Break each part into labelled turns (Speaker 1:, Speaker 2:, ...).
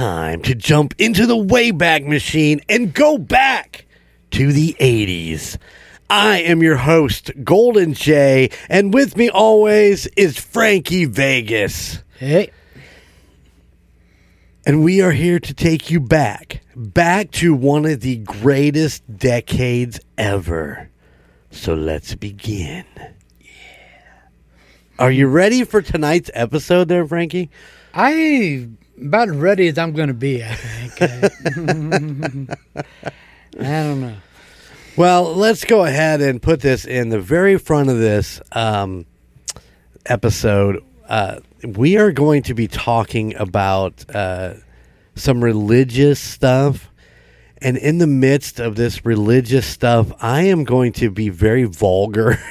Speaker 1: Time to jump into the Wayback Machine and go back to the 80s. I am your host, Golden Jay, and with me always is Frankie Vegas.
Speaker 2: Hey,
Speaker 1: And we are here to take you back, back to one of the greatest decades ever. So let's begin. Yeah. Are you ready for tonight's episode there, Frankie?
Speaker 2: I about as ready as I'm going to be. I think. I don't know.
Speaker 1: Well, let's go ahead and put this in the very front of this um, episode. Uh, we are going to be talking about uh, some religious stuff. And in the midst of this religious stuff, I am going to be very vulgar,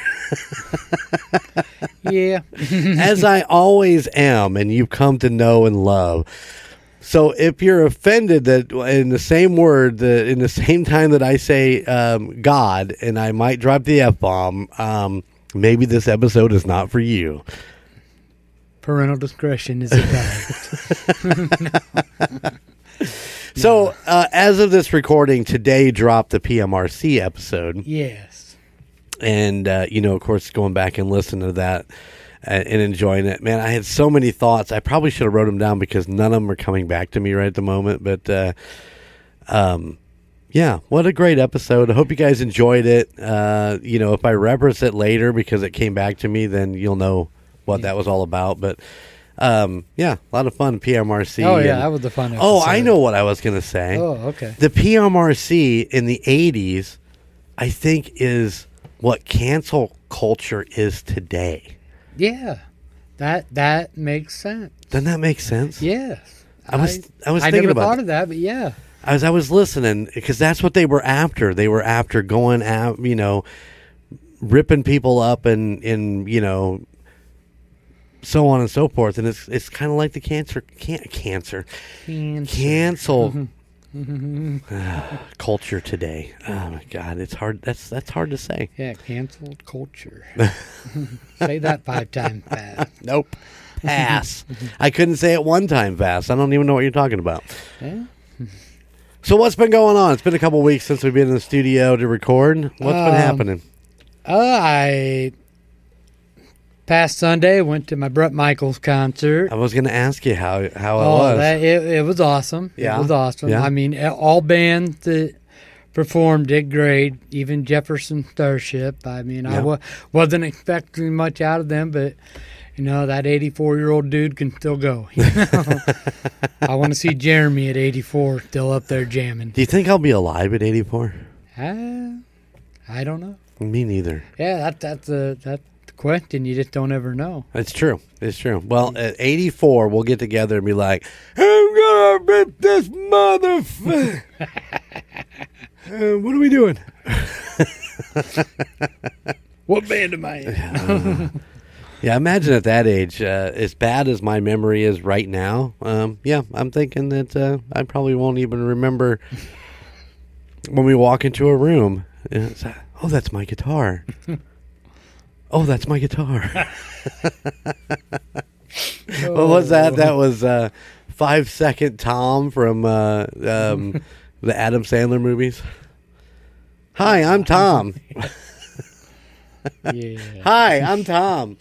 Speaker 2: Yeah,
Speaker 1: as I always am, and you've come to know and love. So if you're offended that in the same word, that in the same time that I say um, God, and I might drop the f bomb, um, maybe this episode is not for you.
Speaker 2: parental discretion is advised.
Speaker 1: So uh, as of this recording, today dropped the PMRC episode,
Speaker 2: yes.
Speaker 1: and uh, you know, of course, going back and listening to that and, and enjoying it. Man, I had so many thoughts. I probably should have wrote them down because none of them are coming back to me right at the moment. But uh, um, yeah, what a great episode! I hope you guys enjoyed it. Uh, you know, if I reference it later because it came back to me, then you'll know what that was all about. But um, yeah, a lot of fun. PMRC.
Speaker 2: Oh yeah,
Speaker 1: and-
Speaker 2: that was the fun.
Speaker 1: oh, I know what I was gonna say
Speaker 2: Oh, okay.
Speaker 1: the PMRC in the 80s, I think, is what cancel culture is today.
Speaker 2: Yeah, that that makes sense.
Speaker 1: Doesn't that make sense?
Speaker 2: Yes.
Speaker 1: I was- I was
Speaker 2: I
Speaker 1: thinking
Speaker 2: never
Speaker 1: about
Speaker 2: thought
Speaker 1: that.
Speaker 2: of that, but yeah.
Speaker 1: As I was listening, because that's what they were after. They were after going out, you know, ripping people up and, and you know, so on and so forth. And it's it's kind of like the cancer, can, cancer,
Speaker 2: Cancer.
Speaker 1: cancel culture today. Oh my God, it's hard. That's that's hard to say.
Speaker 2: Yeah, canceled culture. Say that five times fast.
Speaker 1: Nope. Pass. I couldn't say it one time fast. I don't even know what you're talking about.
Speaker 2: Yeah.
Speaker 1: So what's been going on? It's been a couple weeks since we've been in the studio to record. What's been
Speaker 2: Um,
Speaker 1: happening?
Speaker 2: Uh, I past Sunday went to my Bret Michaels concert.
Speaker 1: I was going to ask you how how it
Speaker 2: oh,
Speaker 1: was.
Speaker 2: that it, it was awesome.
Speaker 1: Yeah?
Speaker 2: It was awesome.
Speaker 1: Yeah?
Speaker 2: I mean, all bands that performed did great. Even Jefferson Starship. I mean,
Speaker 1: Yeah.
Speaker 2: I wa- wasn't expecting much out of them, but you know that 84 year old dude can still go. you know? I want to see Jeremy at 84 still up there jamming.
Speaker 1: Do you think I'll be alive at 84?
Speaker 2: Uh, I don't know.
Speaker 1: Me neither.
Speaker 2: Yeah, that that's a that's question. You just don't ever know.
Speaker 1: It's true. It's true. Well, at 84, we'll get together and be like, I'm going to rip this motherfucker. uh, what are we doing?
Speaker 2: What band am I in?
Speaker 1: Yeah, imagine at that age, uh, as bad as my memory is right now. Um, yeah, I'm thinking that uh, I probably won't even remember when we walk into a room. and It's, uh, oh, that's my guitar. oh, that's my guitar. what was that? That was uh, Five Second Tom from uh, um, the Adam Sandler movies. Hi, I'm Tom.
Speaker 2: yeah.
Speaker 1: Hi, I'm Tom.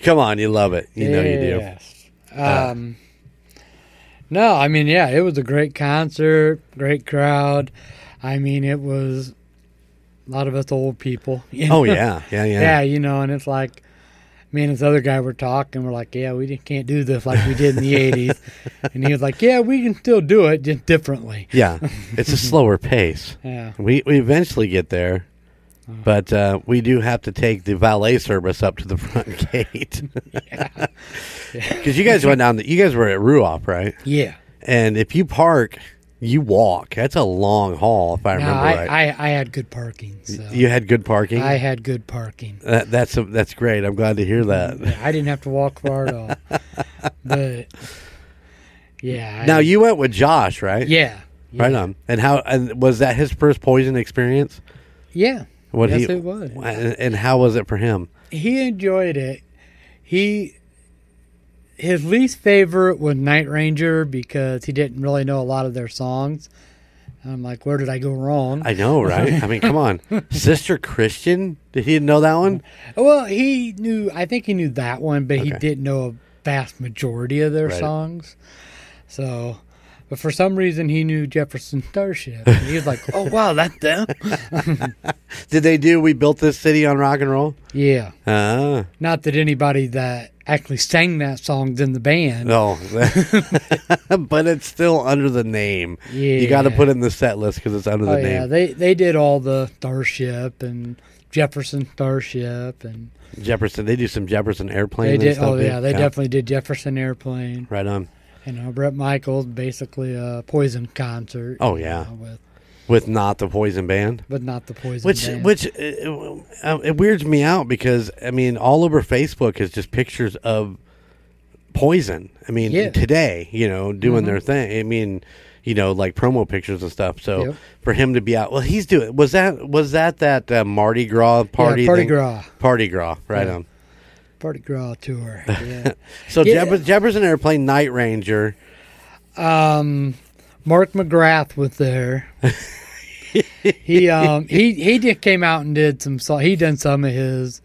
Speaker 1: Come on, you love it. You know you do.
Speaker 2: Yes. Um, no, I mean, yeah, it was a great concert, great crowd. I mean, it was a lot of us old people. you
Speaker 1: Oh yeah, yeah, yeah.
Speaker 2: yeah, you know, and it's like me and this other guy were talking. We're like, yeah, we can't do this like we did in the '80s, and he was like, yeah, we can still do it, just differently.
Speaker 1: Yeah, it's a slower pace.
Speaker 2: Yeah.
Speaker 1: We we eventually get there, but uh, we do have to take the valet service up to the front gate because you guys went down. The, you guys were at Ruoff, right?
Speaker 2: Yeah.
Speaker 1: And if you park, you walk. That's a long haul, if I
Speaker 2: No,
Speaker 1: remember
Speaker 2: I,
Speaker 1: right.
Speaker 2: I, I had good parking. So
Speaker 1: you had good parking.
Speaker 2: I had good parking.
Speaker 1: that, that's a, that's great. I'm glad to hear that.
Speaker 2: Yeah, I didn't have to walk far at all. But yeah. I-
Speaker 1: Now you went with Josh, right?
Speaker 2: Yeah.
Speaker 1: Right
Speaker 2: yeah,
Speaker 1: on. And how and was that his first poison experience?
Speaker 2: Yeah.
Speaker 1: What
Speaker 2: yes,
Speaker 1: he
Speaker 2: it was.
Speaker 1: and and how was it for him?
Speaker 2: He enjoyed it. He his least favorite was Night Ranger because he didn't really know a lot of their songs. And I'm like, where did I go wrong?
Speaker 1: I know, right? I mean, come on, Sister Christian. Did he know that one?
Speaker 2: well, he knew. I think he knew that one, but he didn't know a vast majority of their
Speaker 1: Right.
Speaker 2: songs. So, but for some reason, he knew Jefferson Starship. And he was like, "Oh wow, that's them."
Speaker 1: Did they do "We Built This City" on rock and roll?
Speaker 2: yeah.
Speaker 1: Ah,
Speaker 2: Not that anybody that actually sang that song in the band.
Speaker 1: no, but it's still under the name.
Speaker 2: Yeah.
Speaker 1: You got to put it in the set list because it's under
Speaker 2: Oh
Speaker 1: the
Speaker 2: yeah,
Speaker 1: name.
Speaker 2: they they did all the Starship and Jefferson Starship and
Speaker 1: Jefferson. They do some Jefferson airplane.
Speaker 2: they did.
Speaker 1: stuff,
Speaker 2: Oh yeah, they definitely did Jefferson Airplane.
Speaker 1: Right on.
Speaker 2: You know, Bret Michaels basically a Poison concert.
Speaker 1: Oh, yeah.
Speaker 2: know, with
Speaker 1: With not the Poison Band.
Speaker 2: but not the Poison.
Speaker 1: Which,
Speaker 2: band.
Speaker 1: which, uh, uh, it weirds me out because I mean, all over Facebook is just pictures of Poison. I mean,
Speaker 2: Yeah.
Speaker 1: today, you know, doing
Speaker 2: Mhm.
Speaker 1: their thing. I mean, you know, like promo pictures and stuff. So
Speaker 2: Yep.
Speaker 1: for him to be out, well, he's doing. Was that was that that uh, Mardi Gras party?
Speaker 2: yeah, Party
Speaker 1: thing?
Speaker 2: Gras,
Speaker 1: Parti-Gras, right
Speaker 2: Yeah.
Speaker 1: on.
Speaker 2: Parti-Gras tour. Yeah.
Speaker 1: So
Speaker 2: Yeah.
Speaker 1: Jefferson, Jefferson Airplane, Night Ranger.
Speaker 2: um, Mark McGrath was there. he um he he just came out and did some so he done some of his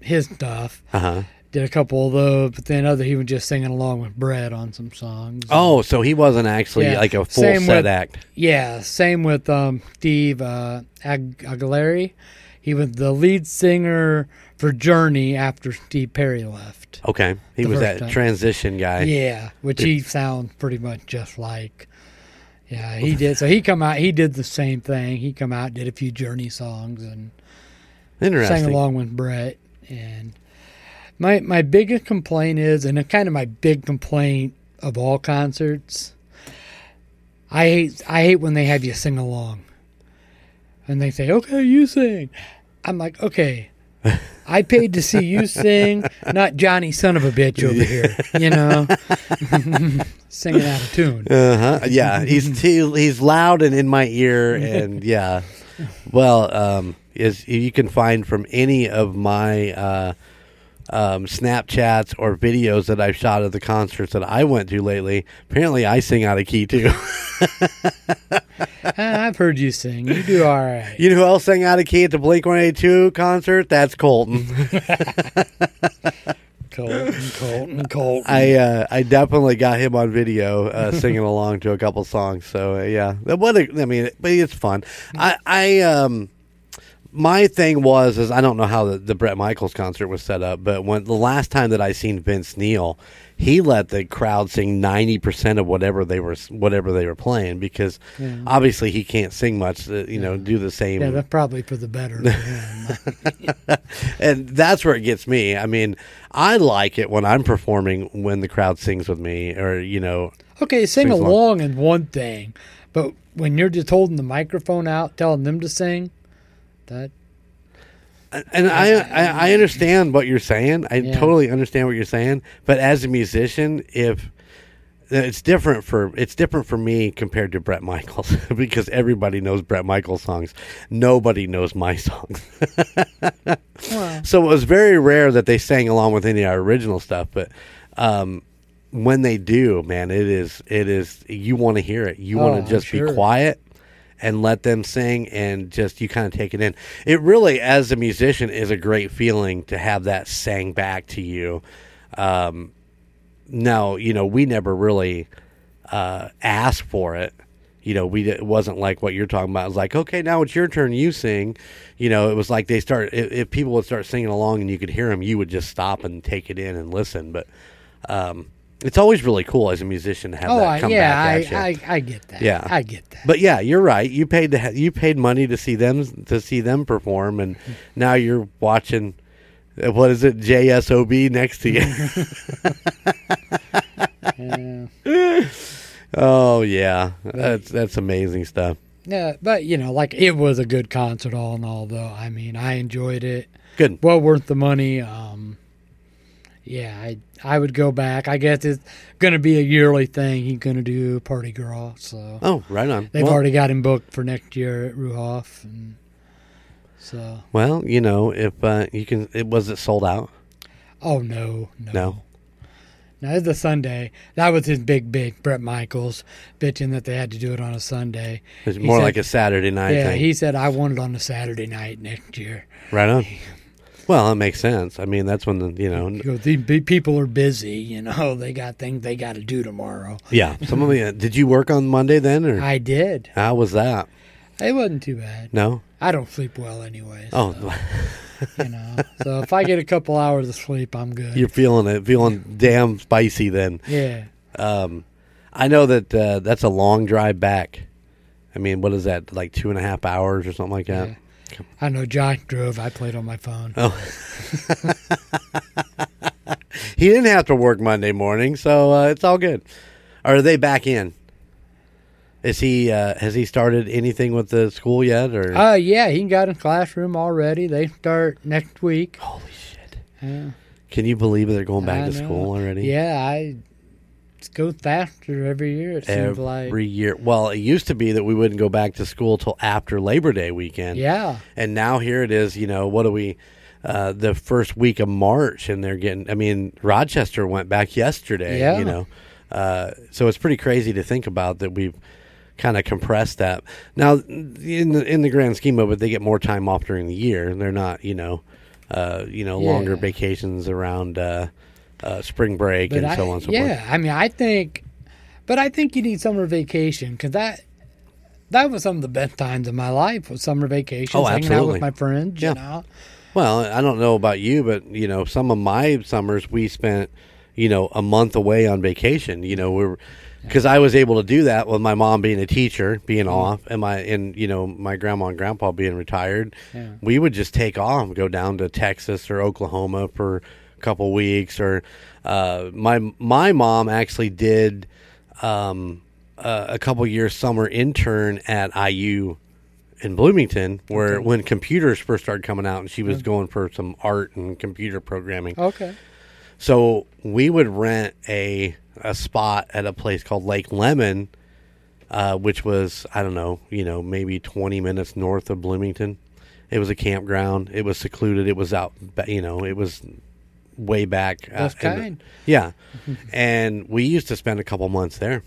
Speaker 2: his stuff.
Speaker 1: Uh huh.
Speaker 2: Did a couple of those, but then other he was just singing along with Bret on some songs.
Speaker 1: Oh, so he wasn't actually
Speaker 2: Yeah.
Speaker 1: like a full
Speaker 2: Same
Speaker 1: set
Speaker 2: with-
Speaker 1: act.
Speaker 2: Yeah, same with um, Steve uh, Ag- Aguilera. He was the lead singer for Journey after Steve Perry left.
Speaker 1: Okay, he was that
Speaker 2: time.
Speaker 1: transition guy.
Speaker 2: Yeah, which he sounds pretty much just like. Yeah, he did. So he come out. He did the same thing. He come out, did a few Journey songs, and sang along with Bret. And my my biggest complaint is, and kind of my big complaint of all concerts, I hate I hate when they have you sing along, and they say, "Okay, you sing." I'm like, okay. I paid to see you sing, not Johnny son of a bitch over here, you know, singing out of tune.
Speaker 1: Uh huh. Yeah, he's he, he's loud and in my ear, and yeah. Well, um, is you can find from any of my uh, um, Snapchats or videos that I've shot of the concerts that I went to lately. Apparently, I sing out of key too.
Speaker 2: Ah, I've heard you sing. You do all right.
Speaker 1: you know who else sang out of key at the Blink One Eighty Two concert? That's Colton.
Speaker 2: Colton, Colton, Colton.
Speaker 1: I uh, I definitely got him on video uh, singing along to a couple songs. So uh, yeah, what a, I mean, but it's fun. I I um my thing was is I don't know how the, the Bret Michaels concert was set up, but when the last time that I seen Vince Neil, he let the crowd sing ninety percent of whatever they were whatever they were playing because
Speaker 2: Yeah.
Speaker 1: obviously he can't sing much. uh, you know, do the same
Speaker 2: Yeah, that's probably for the better
Speaker 1: and that's where it gets me. I mean, I like it when I'm performing when the crowd sings with me, or you know,
Speaker 2: okay, sing
Speaker 1: along.
Speaker 2: along is one thing, but when you're just holding the microphone out, telling them to sing, that
Speaker 1: and I, I I understand what you're saying. I
Speaker 2: Yeah.
Speaker 1: totally understand what you're saying. But as a musician, if it's different for it's different for me compared to Bret Michaels because everybody knows Bret Michaels songs. Nobody knows my songs. so it was very rare that they sang along with any of our original stuff. But um, when they do, man, it is it is you want to hear it. You
Speaker 2: Oh,
Speaker 1: want to just
Speaker 2: sure.
Speaker 1: be quiet and let them sing and just you kind of take it in. It really, as a musician, is a great feeling to have that sang back to you. Um, no, you know, we never really uh, asked for it. You know, we it wasn't like what you're talking about. It was like, okay, now it's your turn. You sing. You know, it was like they start. If, if people would start singing along and you could hear them, you would just stop and take it in and listen. But um, it's always really cool as a musician to have
Speaker 2: oh,
Speaker 1: that
Speaker 2: I,
Speaker 1: come
Speaker 2: yeah,
Speaker 1: back
Speaker 2: I. I, I get that.
Speaker 1: Yeah.
Speaker 2: I get that.
Speaker 1: But yeah, you're right. You paid to ha- you paid money to see them to see them perform, and now you're watching. uh, What is it? JSOB next to you.
Speaker 2: yeah.
Speaker 1: oh yeah, that's that's amazing stuff.
Speaker 2: yeah, but you know, like it was a good concert, all in all. Though, I mean, I enjoyed it.
Speaker 1: Good.
Speaker 2: Well worth the money. Um, yeah, I I would go back. I guess it's going to be a yearly thing. He's going to do Party Girl, so
Speaker 1: Oh, right on.
Speaker 2: they've
Speaker 1: well,
Speaker 2: already got him booked for next year at Ruoff, and so
Speaker 1: well, you know, if uh, you can, it was it sold out.
Speaker 2: oh no, no,
Speaker 1: No.
Speaker 2: Now it's a Sunday. That was his big big Bret Michaels bitching that they had to do it on a Sunday.
Speaker 1: It's more
Speaker 2: said-
Speaker 1: like a Saturday night
Speaker 2: yeah,
Speaker 1: thing.
Speaker 2: he said I want it on a Saturday night next year.
Speaker 1: right on. Well, that makes sense. I mean, that's when the you know,
Speaker 2: He goes, These people are busy. You know, they got things they got to do tomorrow.
Speaker 1: yeah. Some of the did you work on Monday then, or
Speaker 2: I did.
Speaker 1: how was that?
Speaker 2: It wasn't too bad.
Speaker 1: No.
Speaker 2: I don't sleep well anyway.
Speaker 1: Oh,
Speaker 2: you know. So if I get a couple hours of sleep, I'm good.
Speaker 1: you're feeling it, feeling damn spicy then.
Speaker 2: yeah.
Speaker 1: Um, I know that uh, that's a long drive back. I mean, what is that? Like two and a half hours or something like that.
Speaker 2: yeah. I know Josh drove. I played on my phone.
Speaker 1: Oh. He didn't have to work Monday morning, so uh, it's all good. Are they back in? Is he? Uh, has he started anything with the school yet? Or
Speaker 2: Uh, yeah, he got in classroom already. They start next week.
Speaker 1: holy shit!
Speaker 2: Yeah.
Speaker 1: Can you believe? They're going back
Speaker 2: I
Speaker 1: to
Speaker 2: know.
Speaker 1: school already?
Speaker 2: Yeah, I goes faster every year. It seems like every
Speaker 1: year. Well, it used to be that we wouldn't go back to school till after Labor Day weekend.
Speaker 2: Yeah,
Speaker 1: and now here it is. You know, what do we? Uh, the first week of March, and they're getting. I mean, Rochester went back yesterday.
Speaker 2: Yeah.
Speaker 1: You know, uh, so it's pretty crazy to think about that we've kind of compressed that. Now, in the in the grand scheme of it, they get more time off during the year, they're not. You know, uh, you know, longer
Speaker 2: Yeah.
Speaker 1: vacations around uh, spring break
Speaker 2: but
Speaker 1: and
Speaker 2: I,
Speaker 1: so on and so
Speaker 2: yeah,
Speaker 1: forth.
Speaker 2: Yeah, I mean, I think, but I think you need summer vacation because that that was some of the best times of my life was summer vacations,
Speaker 1: Oh,
Speaker 2: hanging out with my friends.
Speaker 1: Yeah.
Speaker 2: You know,
Speaker 1: Well, I don't know about you, but you know, some of my summers we spent, you know, a month away on vacation. You know, we're because I was able to do that with my mom being a teacher, being
Speaker 2: Mm-hmm.
Speaker 1: off, and my and you know my grandma and grandpa being retired.
Speaker 2: Yeah.
Speaker 1: We would just take off, go down to Texas or Oklahoma for couple weeks, or uh, my my mom actually did um, uh, a couple years summer intern at IU in Bloomington, where
Speaker 2: Okay.
Speaker 1: when computers first started coming out, and she was going for some art and computer programming.
Speaker 2: okay,
Speaker 1: So we would rent a a spot at a place called Lake Lemon, uh, which was I don't know, you know, maybe twenty minutes north of Bloomington. It was a campground. It was secluded. It was out, you know, it was way back. uh,
Speaker 2: That's
Speaker 1: the-
Speaker 2: kind.
Speaker 1: yeah, and we used to spend a couple months there,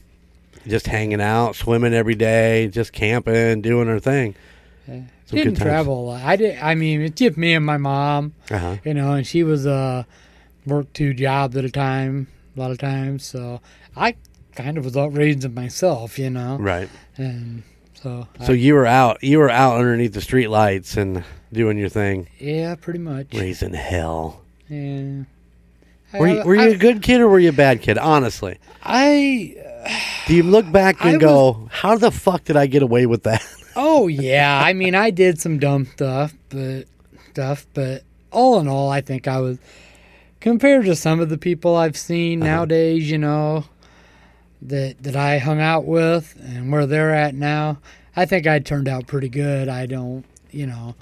Speaker 1: just hanging out, swimming every day, just camping, doing our thing.
Speaker 2: Yeah.
Speaker 1: Some
Speaker 2: didn't
Speaker 1: good
Speaker 2: travel. a lot. I did. I mean, it's just me and my mom.
Speaker 1: Uh huh.
Speaker 2: You know, and she was uh worked two jobs at a time a lot of times. So I kind of was out raising myself. You know,
Speaker 1: Right.
Speaker 2: and so
Speaker 1: So you were out. You were out underneath the street lights and doing your thing,
Speaker 2: yeah, pretty much.
Speaker 1: raising hell.
Speaker 2: Yeah.
Speaker 1: Were you, were you a good kid or were you a bad kid? Honestly,
Speaker 2: I,
Speaker 1: do you look back and
Speaker 2: I
Speaker 1: go, "How the fuck did I get away with that?"
Speaker 2: oh yeah, I mean I did some dumb stuff, but stuff, but all in all, I think I was compared to some of the people I've seen
Speaker 1: Uh-huh.
Speaker 2: nowadays. You know, that that I hung out with and where they're at now. I think I turned out pretty good. I don't, you know,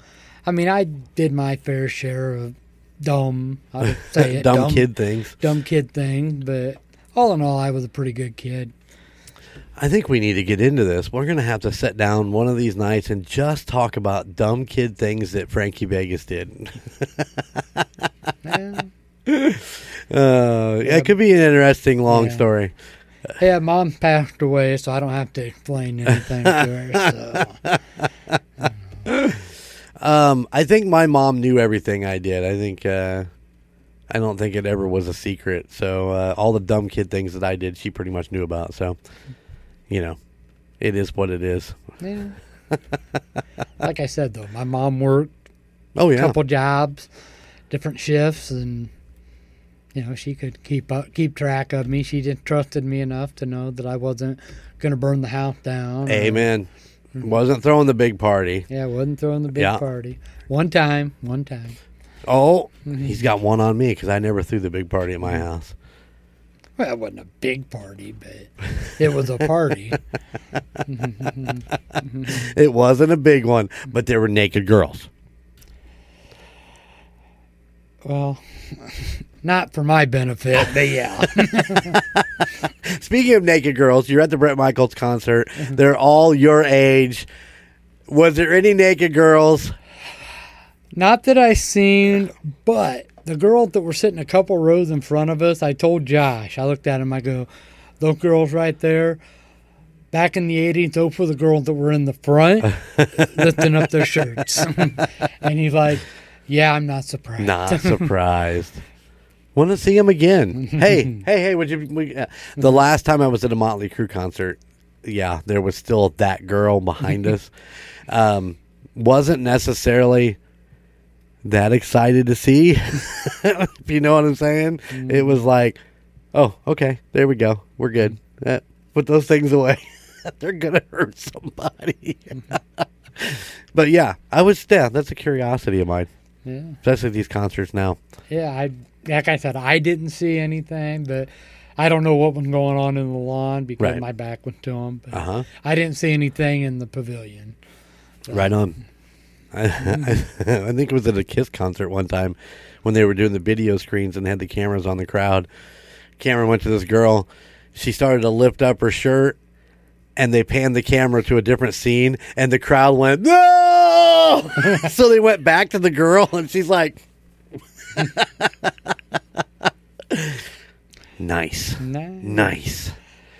Speaker 2: I mean I did my fair share of dumb. I'll say it,
Speaker 1: Dumb kid things.
Speaker 2: dumb kid thing, but all in all, I was a pretty good kid.
Speaker 1: I think we need to get into this. We're gonna have to sit down one of these nights and just talk about dumb kid things that Frankie Vegas did.
Speaker 2: Yeah.
Speaker 1: Uh, It could be an interesting long
Speaker 2: Yeah.
Speaker 1: story.
Speaker 2: Yeah, mom passed away, so I don't have to explain anything to her. So
Speaker 1: Um, I think my mom knew everything I did. I think uh, I don't think it ever was a secret. So uh, all the dumb kid things that I did, she pretty much knew about. So you know, it is what it is.
Speaker 2: yeah. like I said though, my mom worked
Speaker 1: Oh yeah.
Speaker 2: a couple jobs, different shifts, and you know she could keep up, keep track of me. She just trusted me enough to know that I wasn't going to burn the house down. or-
Speaker 1: amen. Mm-hmm. Wasn't throwing the big party.
Speaker 2: Yeah, wasn't throwing the big
Speaker 1: Yeah.
Speaker 2: party. One time, one time.
Speaker 1: Oh,
Speaker 2: Mm-hmm.
Speaker 1: he's got one on me because I never threw the big party at my mm-hmm. house.
Speaker 2: Well, it wasn't a big party, but it was a party. Mm-hmm.
Speaker 1: It wasn't a big one, but there were naked girls.
Speaker 2: Well, not for my benefit, but yeah.
Speaker 1: Speaking of naked girls, you're at the Bret Michaels concert.
Speaker 2: Mm-hmm.
Speaker 1: They're all your age. Was there any naked girls?
Speaker 2: not that I seen, but the girls that were sitting a couple rows in front of us, I told Josh, I looked at him, I go, those girls right there, back in the 80s, those were the girls that were in the front lifting up their shirts. and he's like, yeah, I'm not surprised.
Speaker 1: Not surprised. Want to see him again? hey, hey, hey! Would you? We, uh, the last time I was at a Motley Crue concert, yeah, there was still that girl behind us. Um, wasn't necessarily that excited to see. if you know what I'm saying, it was like, oh, okay, there we go, we're good. Uh, put those things away. They're gonna hurt somebody. but yeah, I was. Yeah, that's a curiosity of mine,
Speaker 2: yeah.
Speaker 1: especially these concerts now.
Speaker 2: Yeah, I like I said, I didn't see anything, but I don't know what was going on in the lawn because
Speaker 1: Right.
Speaker 2: my back went to them. But
Speaker 1: Uh huh.
Speaker 2: I didn't see anything in the pavilion.
Speaker 1: Right on. I, I, think it was at a Kiss concert one time when they were doing the video screens and had the cameras on the crowd. Camera went to this girl. She started to lift up her shirt, and they panned the camera to a different scene, and the crowd went no. so they went back to the girl, and she's like, "Nice,
Speaker 2: Nah.
Speaker 1: nice."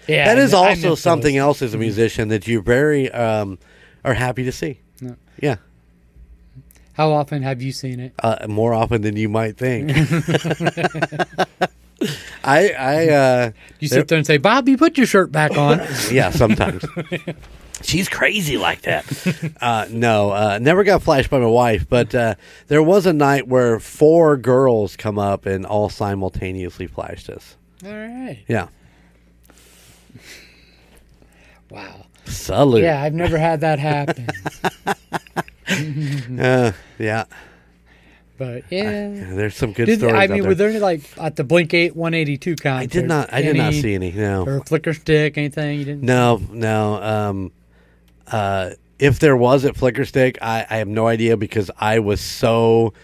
Speaker 2: Yeah,
Speaker 1: that is
Speaker 2: I
Speaker 1: also something
Speaker 2: those.
Speaker 1: else as a musician that you very um, are happy to see.
Speaker 2: Yeah.
Speaker 1: Yeah,
Speaker 2: How often have you seen it?
Speaker 1: uh, more often than you might think. I, I, uh,
Speaker 2: You sit there and say, "Bobby, put your shirt back on."
Speaker 1: yeah, sometimes. She's crazy like that. Uh, no, uh, never got flashed by my wife, but uh, there was a night where four girls come up and all simultaneously flashed us.
Speaker 2: All right.
Speaker 1: Yeah,
Speaker 2: Wow.
Speaker 1: salute.
Speaker 2: Yeah, I've never had that happen.
Speaker 1: Uh, yeah.
Speaker 2: But yeah.
Speaker 1: There's some good
Speaker 2: Did,
Speaker 1: stories.
Speaker 2: I mean,
Speaker 1: there.
Speaker 2: were there any like at the Blink Eight One Eighty Two concert?
Speaker 1: I did not. I did not see any. No.
Speaker 2: or flicker stick anything. You didn't.
Speaker 1: No, no. Um, uh, if there was at Flicker Stick, I, I have no idea because I was so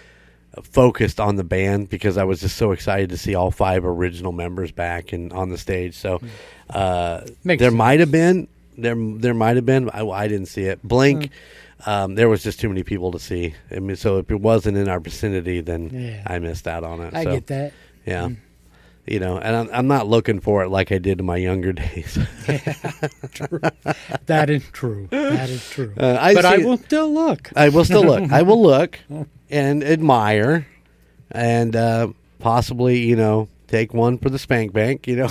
Speaker 1: focused on the band because I was just so excited to see all five original members back and on the stage. So uh, there might have been there there might have been. I, I didn't see it. Blink. Um, there was just too many people to see. I mean, so if it wasn't in our vicinity, then
Speaker 2: Yeah.
Speaker 1: I missed out on it.
Speaker 2: I
Speaker 1: so,
Speaker 2: get that.
Speaker 1: Yeah. You know, and I'm, I'm not looking for it like I did in my younger days.
Speaker 2: That is true. That is true.
Speaker 1: Uh, I
Speaker 2: but I will still look.
Speaker 1: I will still look. I will look and admire, and uh, possibly, you know, take one for the spank bank. You know.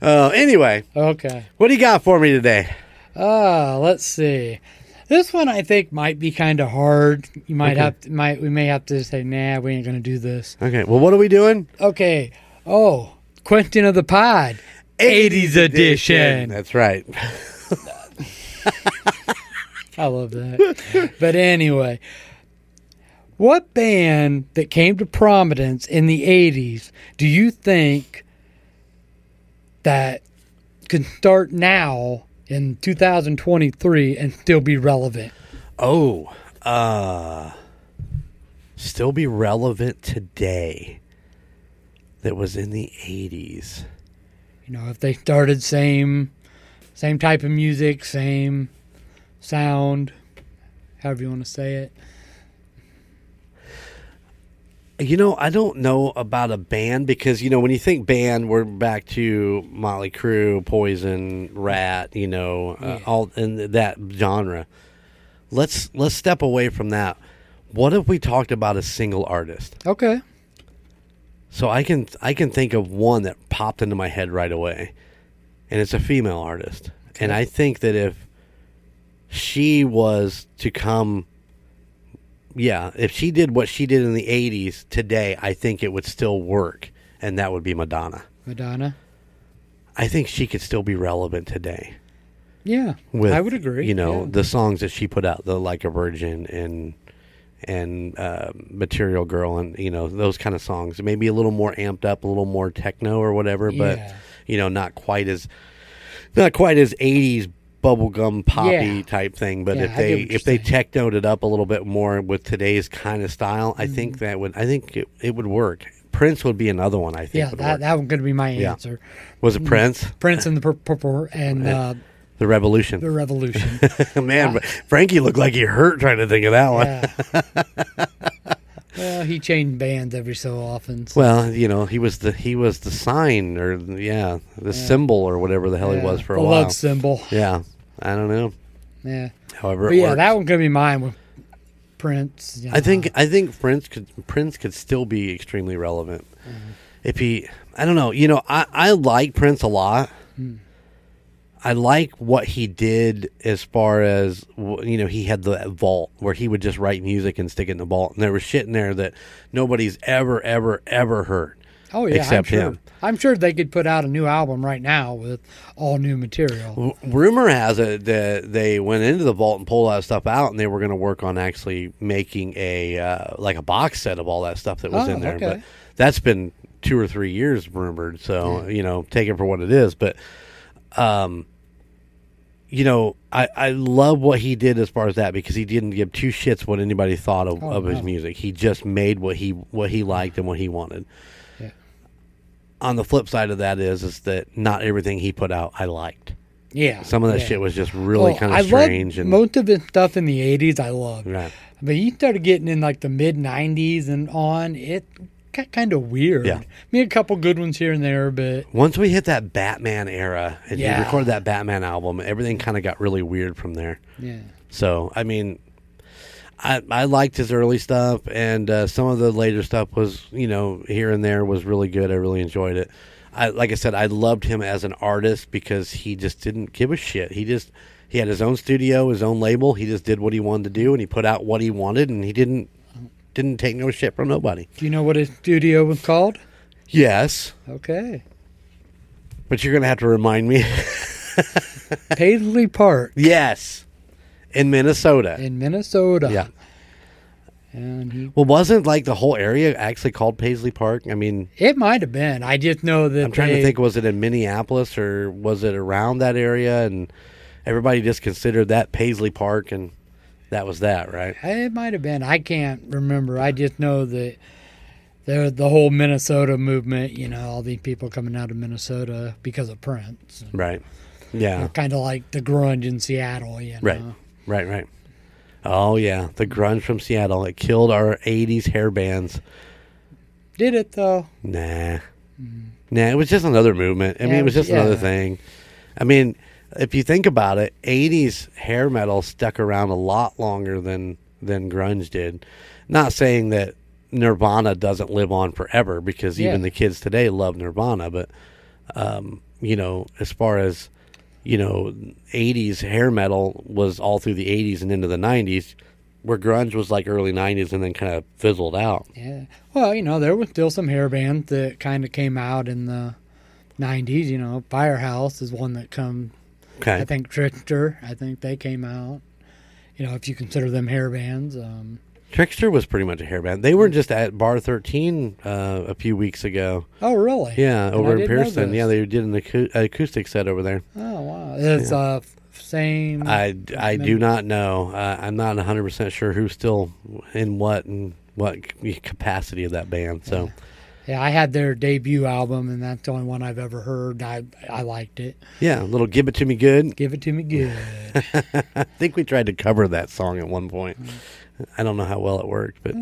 Speaker 1: uh, anyway,
Speaker 2: Okay.
Speaker 1: what do you got for me today?
Speaker 2: Uh, let's see. This one I think might be kind of hard. You might
Speaker 1: Okay.
Speaker 2: have to, might we may have to say, nah, we ain't gonna do this.
Speaker 1: Okay. Well, what are we doing?
Speaker 2: Okay. Oh, question of the pod, 80s edition.
Speaker 1: That's right.
Speaker 2: I love that. but anyway, what band that came to prominence in the 80s do you think that could start now in 2023 and still be relevant?
Speaker 1: Oh, uh, still be relevant today. That was in the '80s.
Speaker 2: You know, if they started same same type of music, same sound, however you want to say it.
Speaker 1: You know, I don't know about a band because you know when you think band, we're back to Motley Crue, Poison, Ratt, you know, uh,
Speaker 2: Yeah.
Speaker 1: all in that genre. Let's let's step away from that. What if we talked about a single artist?
Speaker 2: Okay.
Speaker 1: So I can I can think of one that popped into my head right away, and it's a female artist. And I think that if she was to come, yeah, if she did what she did in the '80s today, I think it would still work, and that would be Madonna.
Speaker 2: Madonna.
Speaker 1: I think she could still be relevant today.
Speaker 2: Yeah.
Speaker 1: With
Speaker 2: I would agree.
Speaker 1: You know
Speaker 2: yeah.
Speaker 1: the songs that she put out, the Like a Virgin and and uh, Material Girl, and you know those kind of songs. Maybe a little more amped up, a little more techno or whatever, but
Speaker 2: Yeah.
Speaker 1: you know not quite as not quite as '80s bubblegum poppy
Speaker 2: Yeah.
Speaker 1: type thing. But
Speaker 2: Yeah,
Speaker 1: if they if they technoed it up a little bit more with today's kind of style, I
Speaker 2: Mm-hmm.
Speaker 1: think that would I think it, it would work. Prince would be another one. I think
Speaker 2: Yeah,
Speaker 1: would
Speaker 2: that
Speaker 1: work.
Speaker 2: that going be my
Speaker 1: Yeah.
Speaker 2: answer.
Speaker 1: was it Prince,
Speaker 2: Prince and the Purple and uh,
Speaker 1: the Revolution.
Speaker 2: the Revolution.
Speaker 1: Man, Frankie looked like he hurt trying to think of that one.
Speaker 2: yeah. Well, he changed bands every so often. so-
Speaker 1: well, you know, he was the he was the sign or yeah, the symbol or whatever the hell he was for a
Speaker 2: the
Speaker 1: while.
Speaker 2: love symbol.
Speaker 1: Yeah, I don't know.
Speaker 2: Yeah,
Speaker 1: However,
Speaker 2: but yeah,
Speaker 1: works.
Speaker 2: that one could be mine with Prince. you
Speaker 1: I think. I think Prince could Prince could still be extremely relevant
Speaker 2: Mm-hmm.
Speaker 1: if he. I don't know. You know, I I like Prince a lot.
Speaker 2: Hmm.
Speaker 1: I like what he did as far as you know. He had the vault where he would just write music and stick it in the vault, and there was shit in there that nobody's ever, ever, ever heard.
Speaker 2: Oh yeah,
Speaker 1: except
Speaker 2: I'm sure.
Speaker 1: him.
Speaker 2: I'm sure they could put out a new album right now with all new material.
Speaker 1: Rumor has it that they went into the vault and pulled that stuff out, and they were going to work on actually making a uh, like a box set of all that stuff that was
Speaker 2: Oh,
Speaker 1: in there.
Speaker 2: okay.
Speaker 1: But that's been two or three years rumored, so you know, take it for what it is. But, um, you know, I I love what he did as far as that because he didn't give two shits what anybody thought of,
Speaker 2: Oh,
Speaker 1: of his music. He just made what he what he liked and what he wanted. On the flip side of that is is that not everything he put out I liked.
Speaker 2: Yeah,
Speaker 1: Some of that
Speaker 2: yeah.
Speaker 1: shit was just really
Speaker 2: Oh,
Speaker 1: kind of strange
Speaker 2: loved
Speaker 1: and
Speaker 2: most of his stuff in the '80s. I loved,
Speaker 1: right.
Speaker 2: but you started getting in like the mid '90s and on. It got kind of weird.
Speaker 1: Yeah.
Speaker 2: I mean, a couple good ones here and there, but
Speaker 1: Once we hit that Batman era and
Speaker 2: Yeah.
Speaker 1: he recorded that Batman album, everything kind of got really weird from there.
Speaker 2: yeah,
Speaker 1: So, I mean, I I liked his early stuff, and uh, some of the later stuff was, you know, here and there was really good. I really enjoyed it. I like I said, I loved him as an artist because he just didn't give a shit. He just he had his own studio, his own label. He just did what he wanted to do, and he put out what he wanted, and he didn't didn't take no shit from nobody.
Speaker 2: do you know what his studio was called?
Speaker 1: Yes,
Speaker 2: Okay,
Speaker 1: but you're gonna have to remind me.
Speaker 2: Paisley Park
Speaker 1: yes, in Minnesota.
Speaker 2: in Minnesota.
Speaker 1: Yeah.
Speaker 2: and he
Speaker 1: Well, wasn't like the whole area actually called Paisley Park? I mean,
Speaker 2: it might have been. I just know that
Speaker 1: I'm trying
Speaker 2: they-
Speaker 1: to think. Was it in Minneapolis or was it around that area? And everybody just considered that Paisley Park, and that was that, right?
Speaker 2: It might have been. I can't remember. I just know that there the whole Minnesota movement. You know, all these people coming out of Minnesota because of Prince.
Speaker 1: Right. Yeah.
Speaker 2: Kind of like the grunge in Seattle. You know.
Speaker 1: Right. Right. Right. Oh yeah, the grunge from Seattle. It killed our '80s hair bands.
Speaker 2: Did it though?
Speaker 1: Nah. Nah, it was just another movement. I mean, it was just another thing. I mean, if you think about it, '80s hair metal stuck around a lot longer than than grunge did. Not saying that Nirvana doesn't live on forever, because even the kids today love Nirvana. But um, you know, as far as you know, '80s hair metal was all through the '80s and into the '90s, where grunge was like early '90s and then kind of fizzled out.
Speaker 2: Yeah. Well, you know, there was still some hair bands that kind of came out in the '90s. You know, Firehouse is one that come.
Speaker 1: Okay.
Speaker 2: I think Trixter. I think they came out. You know, if you consider them hair bands. Um,
Speaker 1: Trixter was pretty much a hair band. They were just at Bar 13 uh, a few weeks ago.
Speaker 2: oh, really?
Speaker 1: Yeah, over in Pearson. Yeah, they did an acou- acoustic set over there.
Speaker 2: Oh wow! It's uh same.
Speaker 1: I, I do not know. Uh, I'm not 100% sure who's still in what and what capacity of that band. So,
Speaker 2: yeah, I had their debut album, and that's the only one I've ever heard. I I liked it.
Speaker 1: yeah, a little Give It To Me Good.
Speaker 2: Give it to me good.
Speaker 1: I think we tried to cover that song at one point.
Speaker 2: Mm.
Speaker 1: I don't know how well it worked, but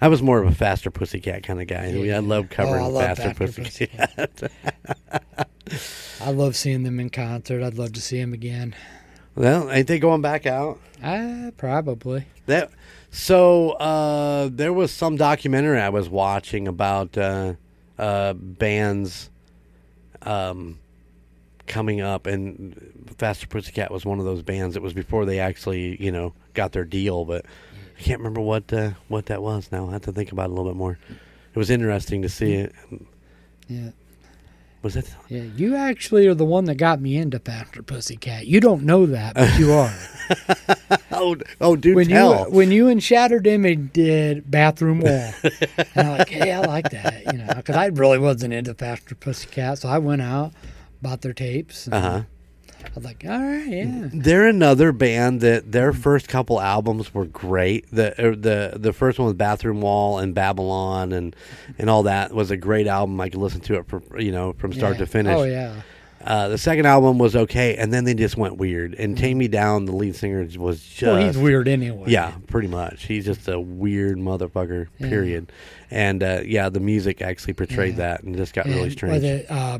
Speaker 1: I was more of a Faster Pussycat kind of guy. I
Speaker 2: Yeah.
Speaker 1: love covering
Speaker 2: Oh, I love
Speaker 1: Faster,
Speaker 2: Faster
Speaker 1: Pussycat.
Speaker 2: I love seeing them in concert. I'd love to see them again.
Speaker 1: well, ain't they going back out?
Speaker 2: Ah, probably.
Speaker 1: That so uh, there was some documentary I was watching about uh, uh, bands um, coming up, and Faster Pussycat was one of those bands. It was before they actually, you know, got their deal, but I can't remember what uh, what that was. Now I have to think about it a little bit more. It was interesting to see it.
Speaker 2: Yeah,
Speaker 1: Was that?
Speaker 2: yeah. You actually are the one that got me into Faster Pussycat. You don't know that, but you are.
Speaker 1: Oh, oh, do
Speaker 2: when
Speaker 1: tell.
Speaker 2: you when you and Shattered Image did Bathroom Wall, and I'm like, hey, I like that, you know, because I really wasn't into Faster Pussycat, so I went out, bought their tapes.
Speaker 1: uh huh.
Speaker 2: I was like, all right, yeah.
Speaker 1: They're another band that their first couple albums were great. The er, the the first one was Bathroom Wall and Babylon and and all that was a great album. I could listen to it for you know from start
Speaker 2: Yeah.
Speaker 1: to finish.
Speaker 2: Oh yeah,
Speaker 1: Uh, the second album was okay, and then they just went weird. And Taime Downe, the lead singer, was just
Speaker 2: well, he's weird anyway.
Speaker 1: yeah, pretty much. He's just a weird motherfucker.
Speaker 2: Yeah.
Speaker 1: Period. And uh, yeah, the music actually portrayed
Speaker 2: Yeah.
Speaker 1: that, and just got
Speaker 2: And
Speaker 1: really
Speaker 2: was
Speaker 1: strange.
Speaker 2: it, uh,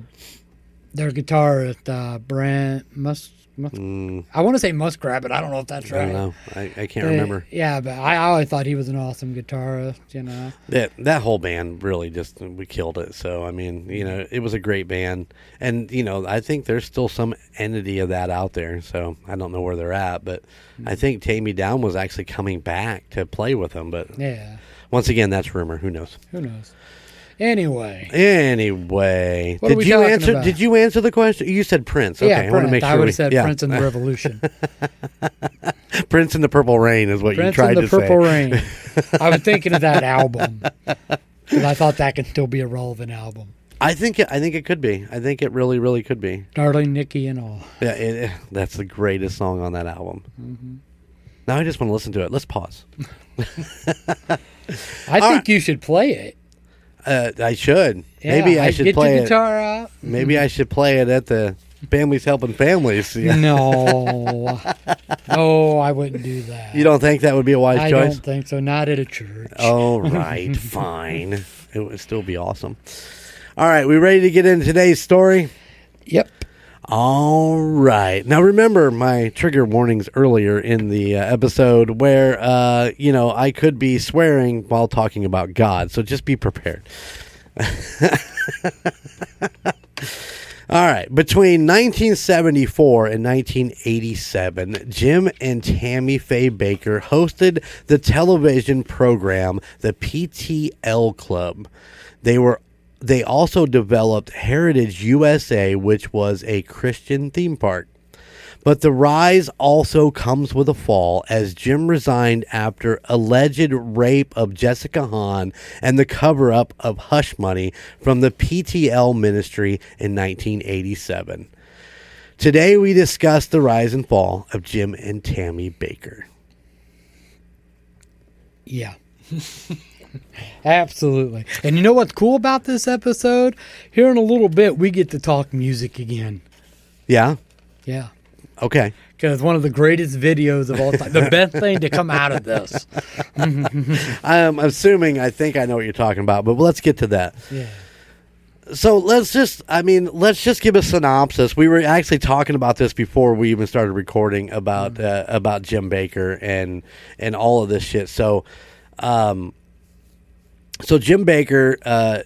Speaker 2: their guitarist, uh, Brent Mus, Mus
Speaker 1: Mm,
Speaker 2: I want to say Muskrat, but I don't know if that's
Speaker 1: I
Speaker 2: right.
Speaker 1: don't know. I, I can't remember.
Speaker 2: Yeah, but I, I always thought he was an awesome guitarist. You know.
Speaker 1: That that whole band really just we killed it. So I mean, you know, it was a great band, and you know, I think there's still some entity of that out there. So I don't know where they're at, but I think Taime Downe was actually coming back to play with them. But
Speaker 2: Yeah.
Speaker 1: once again, that's rumor. Who knows?
Speaker 2: Who knows? Anyway.
Speaker 1: Anyway,
Speaker 2: What
Speaker 1: did
Speaker 2: we
Speaker 1: you answer?
Speaker 2: about?
Speaker 1: Did you answer the question? You said Prince. Okay,
Speaker 2: yeah,
Speaker 1: I want to make sure
Speaker 2: I would have said
Speaker 1: yeah.
Speaker 2: Prince and the Revolution.
Speaker 1: Prince in the Purple Rain is what
Speaker 2: Prince
Speaker 1: you tried to say.
Speaker 2: Prince and the Purple. Rain. I was thinking of that album because I thought that could still be a relevant album.
Speaker 1: I think it, I think it could be. I think it really, really could be.
Speaker 2: Darling Nikki and all.
Speaker 1: Yeah, it, that's the greatest song on that album.
Speaker 2: Mm-hmm.
Speaker 1: Now I just want to listen to it. Let's pause.
Speaker 2: I
Speaker 1: All
Speaker 2: think
Speaker 1: right.
Speaker 2: you should play it.
Speaker 1: Uh, I should.
Speaker 2: Yeah,
Speaker 1: Maybe I should
Speaker 2: get
Speaker 1: play it.
Speaker 2: out.
Speaker 1: Maybe I should play it at the Families Helping Families. Yeah.
Speaker 2: No, no, I wouldn't do that.
Speaker 1: You don't think that would be a wise
Speaker 2: I
Speaker 1: choice?
Speaker 2: I don't think so. Not at a church.
Speaker 1: All right, fine. It would still be awesome. All right, we ready to get into today's story?
Speaker 2: Yep.
Speaker 1: All right. Now, remember my trigger warnings earlier in the uh, episode where, uh, you know, I could be swearing while talking about God. So just be prepared. All right. Between 1974 and 1987, Jim and Tammy Faye Bakker hosted the television program The PTL Club. They were they also developed Heritage USA, which was a Christian theme park. But the rise also comes with a fall as Jim resigned after alleged rape of Jessica Hahn and the cover up of Hush Money from the PTL ministry in 1987. Today we discuss the rise and fall of Jim and Tammy Bakker.
Speaker 2: Yeah. Absolutely. And you know what's cool about this episode? Here in a little bit, we get to talk music again.
Speaker 1: Yeah?
Speaker 2: Yeah.
Speaker 1: Okay.
Speaker 2: Because one of the greatest videos of all time. The best thing to come out of this.
Speaker 1: I'm assuming I think I know what you're talking about, but let's get to that.
Speaker 2: Yeah.
Speaker 1: so let's just i mean let's just give a synopsis we were actually talking about this before we even started recording about uh, about jim bakker and and all of this shit so um so jim bakker uh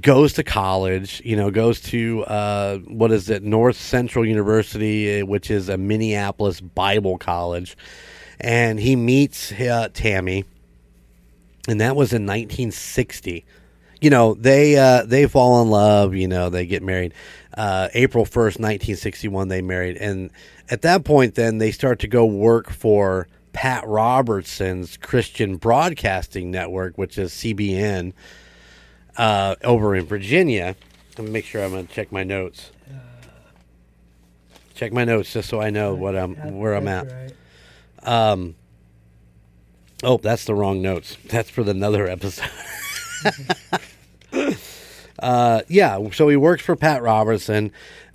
Speaker 1: goes to college you know goes to uh what is it? North central university uh, which is a minneapolis bible college. And he meets uh, tammy. And that was in 1960 you know they uh, they fall in love you know they get married. Uh, april 1st 1961 they married. And at that point then they start to go work for pat robertson's christian broadcasting network which is cbn uh, over in virginia. Let me make sure i'm going to check my notes. Check my notes just so i know what i'm where i'm at. um, oh, that's the wrong notes. That's for another episode. uh, yeah, so he works for Pat Robertson,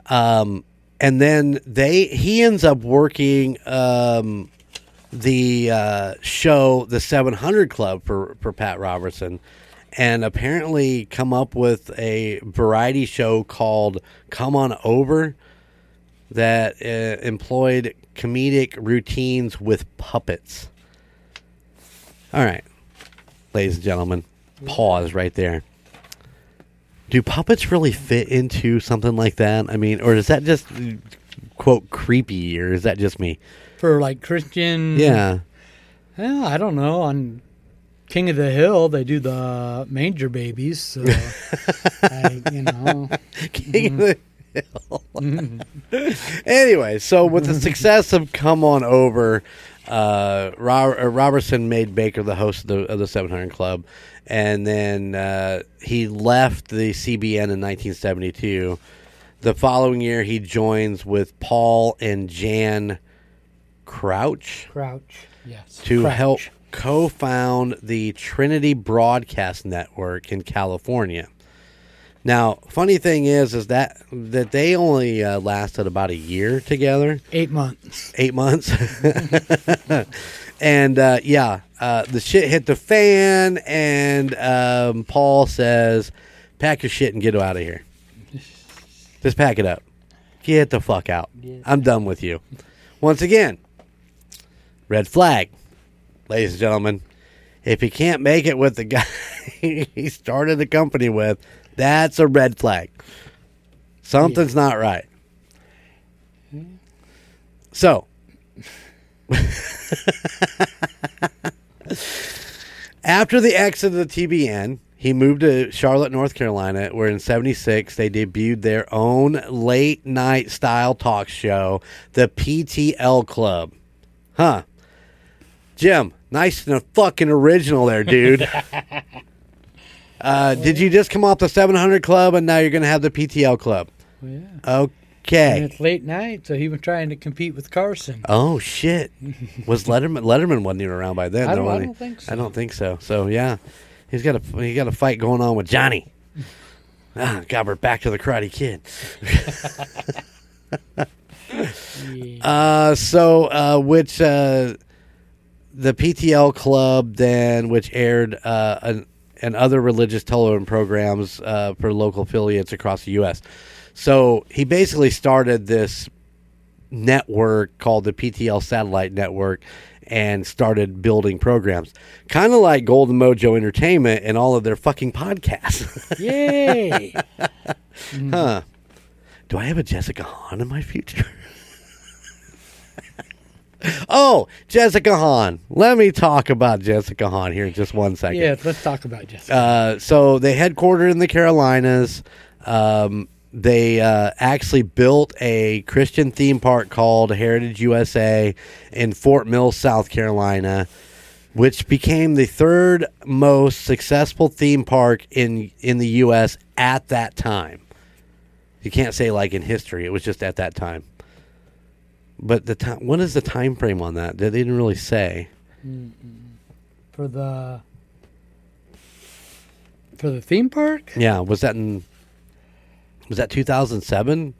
Speaker 1: um, and then they he ends up working um, the uh, show, the Seven Hundred Club for for Pat Robertson, and apparently come up with a variety show called Come On Over that uh, employed comedic routines with puppets. All right, ladies and gentlemen, pause right there. Do puppets really fit into something like that? I mean, or is that just quote creepy, or is that just me?
Speaker 2: For like Christian.
Speaker 1: Yeah,
Speaker 2: Well, I don't know. On King of the Hill, they do the manger babies. So, I, you know.
Speaker 1: King of the Hill. anyway, so with the success of Come On Over, uh, uh, Robertson made Bakker the host of the, of the 700 Club, and then uh, he left the CBN in 1972. The following year, he joins with Paul and Jan Crouch
Speaker 2: Crouch. Yes.
Speaker 1: to
Speaker 2: Crouch.
Speaker 1: help co-found the Trinity Broadcast Network in California. Now, funny thing is, is that that they only uh, lasted about a year together,
Speaker 2: Eight months.
Speaker 1: eight months, and uh, yeah, uh, the shit hit the fan, and um, Paul says, "Pack your shit and get out of here. Just pack it up. Get the fuck out. I'm done with you." Once again, red flag, ladies and gentlemen. If he can't make it with the guy he started the company with, that's a red flag. Something's not right. So, after the exit of the TBN, he moved to Charlotte, North Carolina, where in 76 they debuted their own late night style talk show, the PTL Club. Huh. Jim, nice and a fucking original there, dude. uh, did you just come off the 700 Club and now you're going to have the PTL Club?
Speaker 2: Well, yeah. And
Speaker 1: Okay.
Speaker 2: it's late night, so he was trying to compete with Carson.
Speaker 1: Oh shit! Was Letterman Letterman wasn't even around by then?
Speaker 2: I don't-
Speaker 1: though,
Speaker 2: I don't think so.
Speaker 1: I don't think so. So yeah, he's got a he got a fight going on with Johnny. Ah, God, we're back to the Karate Kid.
Speaker 2: Yeah.
Speaker 1: Uh, so uh, which uh, the PTL Club then, which aired uh, an, and other religious television programs uh, for local affiliates across the U.S. So he basically started this network called the PTL Satellite Network and started building programs, kind of like Golden Mojo Entertainment and all of their fucking podcasts.
Speaker 2: Yay!
Speaker 1: huh? Do I have a Jessica Hahn in my future? oh, Jessica Hahn. Let me talk about Jessica Hahn here in just one second.
Speaker 2: yeah, let's talk about Jessica.
Speaker 1: Uh, so they headquartered in the Carolinas. Um, they uh, actually built a Christian theme park called Heritage USA in Fort Mill, South Carolina, which became the third most successful theme park in in the U.S. at that time. You can't say like in history; it was just at that time. But the time, what is the time frame on that? They didn't really say.
Speaker 2: for the for the theme park.
Speaker 1: Yeah, was that in? Was that 2007?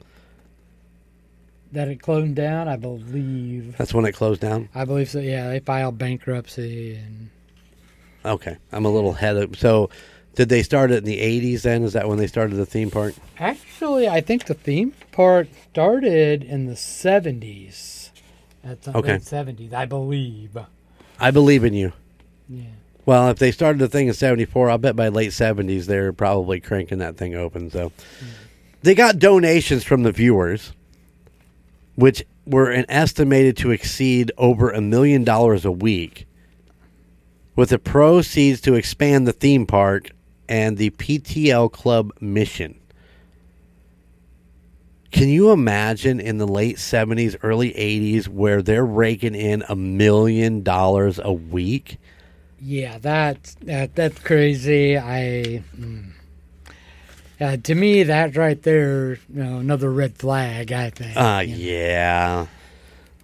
Speaker 2: that it closed down. I believe.
Speaker 1: That's when it closed down.
Speaker 2: I believe so. Yeah, they filed bankruptcy and
Speaker 1: Okay, I'm a little ahead of. So, did they start it in the 80s? Then is that when they started the theme park?
Speaker 2: actually, I think the theme park started in the seventies. At the
Speaker 1: Okay.
Speaker 2: late seventies, I believe.
Speaker 1: I believe in you.
Speaker 2: Yeah.
Speaker 1: Well, if they started the thing in 74, I'll bet by late 70s they're probably cranking that thing open. So, they got donations from the viewers, which were an estimated to exceed over a million dollars a week, with the proceeds to expand the theme park and the PTL Club mission. Can you imagine in the late 70s, early 80s, where they're raking in a million dollars a week?
Speaker 2: Yeah, that's that, that's crazy. I, mm. uh, to me, that right there, you know, another red flag. I think.
Speaker 1: Uh,
Speaker 2: you know.
Speaker 1: yeah.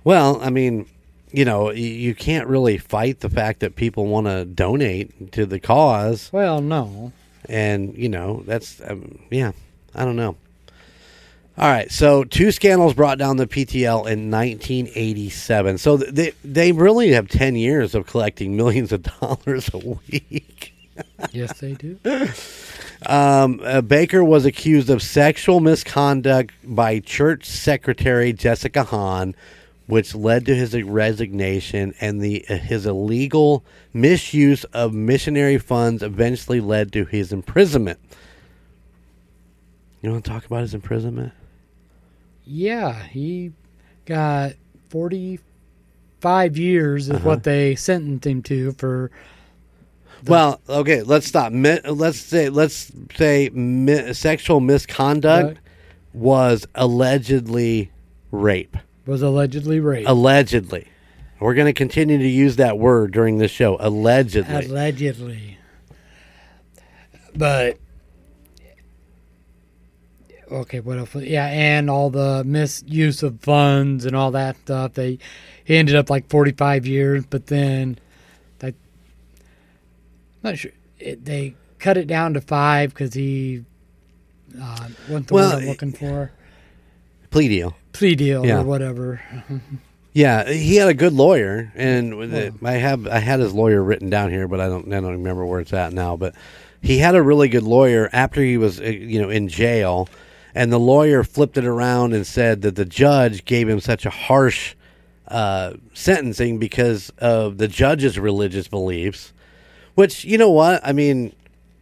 Speaker 1: Well, I mean, you know, you can't really fight the fact that people want to donate to the cause,
Speaker 2: Well, no.
Speaker 1: And you know, that's um, yeah. I don't know. All right, so two scandals brought down the PTL in 1987. So th- they they really have 10 years of collecting millions of dollars a week.
Speaker 2: yes, they do.
Speaker 1: Um, uh, Bakker was accused of sexual misconduct by church secretary Jessica Hahn, which led to his resignation, and the uh, his illegal misuse of missionary funds eventually led to his imprisonment. You want to talk about his imprisonment?
Speaker 2: Yeah, he got forty-five years is
Speaker 1: Uh-huh.
Speaker 2: what they sentenced him to for.
Speaker 1: Well, okay, let's stop. Let's say let's say sexual misconduct was allegedly rape.
Speaker 2: Was allegedly raped.
Speaker 1: Allegedly. We're going to continue to use that word during this show. Allegedly.
Speaker 2: Allegedly. But okay, what else? Yeah, and all the misuse of funds and all that stuff. They he ended up like forty five years, but then that not sure it, they cut it down to five because he Uh, what's the
Speaker 1: Well,
Speaker 2: word I'm looking for?
Speaker 1: Plea deal.
Speaker 2: Plea deal
Speaker 1: Yeah.
Speaker 2: or whatever.
Speaker 1: Yeah, he had a good lawyer, and with it- I have I had his lawyer written down here, but I don't I don't remember where it's at now. But he had a really good lawyer after he was uh, you know in jail, and the lawyer flipped it around and said that the judge gave him such a harsh uh, sentencing because of the judge's religious beliefs. Which you know what I mean.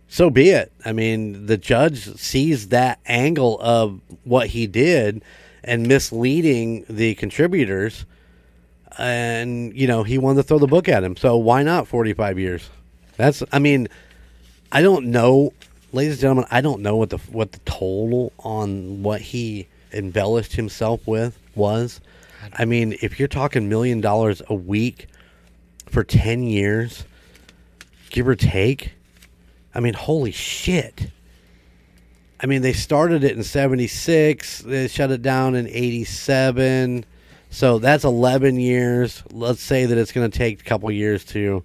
Speaker 1: So be it. I mean, the judge sees that angle of what he did and misleading the contributors and you know he wanted to throw the book at him. So why not forty five years? That's I mean, I don't know, ladies and gentlemen. I don't know what the what the total on what he embellished himself with was. I mean, if you're talking million dollars a week for ten years, give or take. I mean, holy shit. I mean, they started it in 76, they shut it down in 87. So that's 11 years. Let's say that it's going to take a couple years to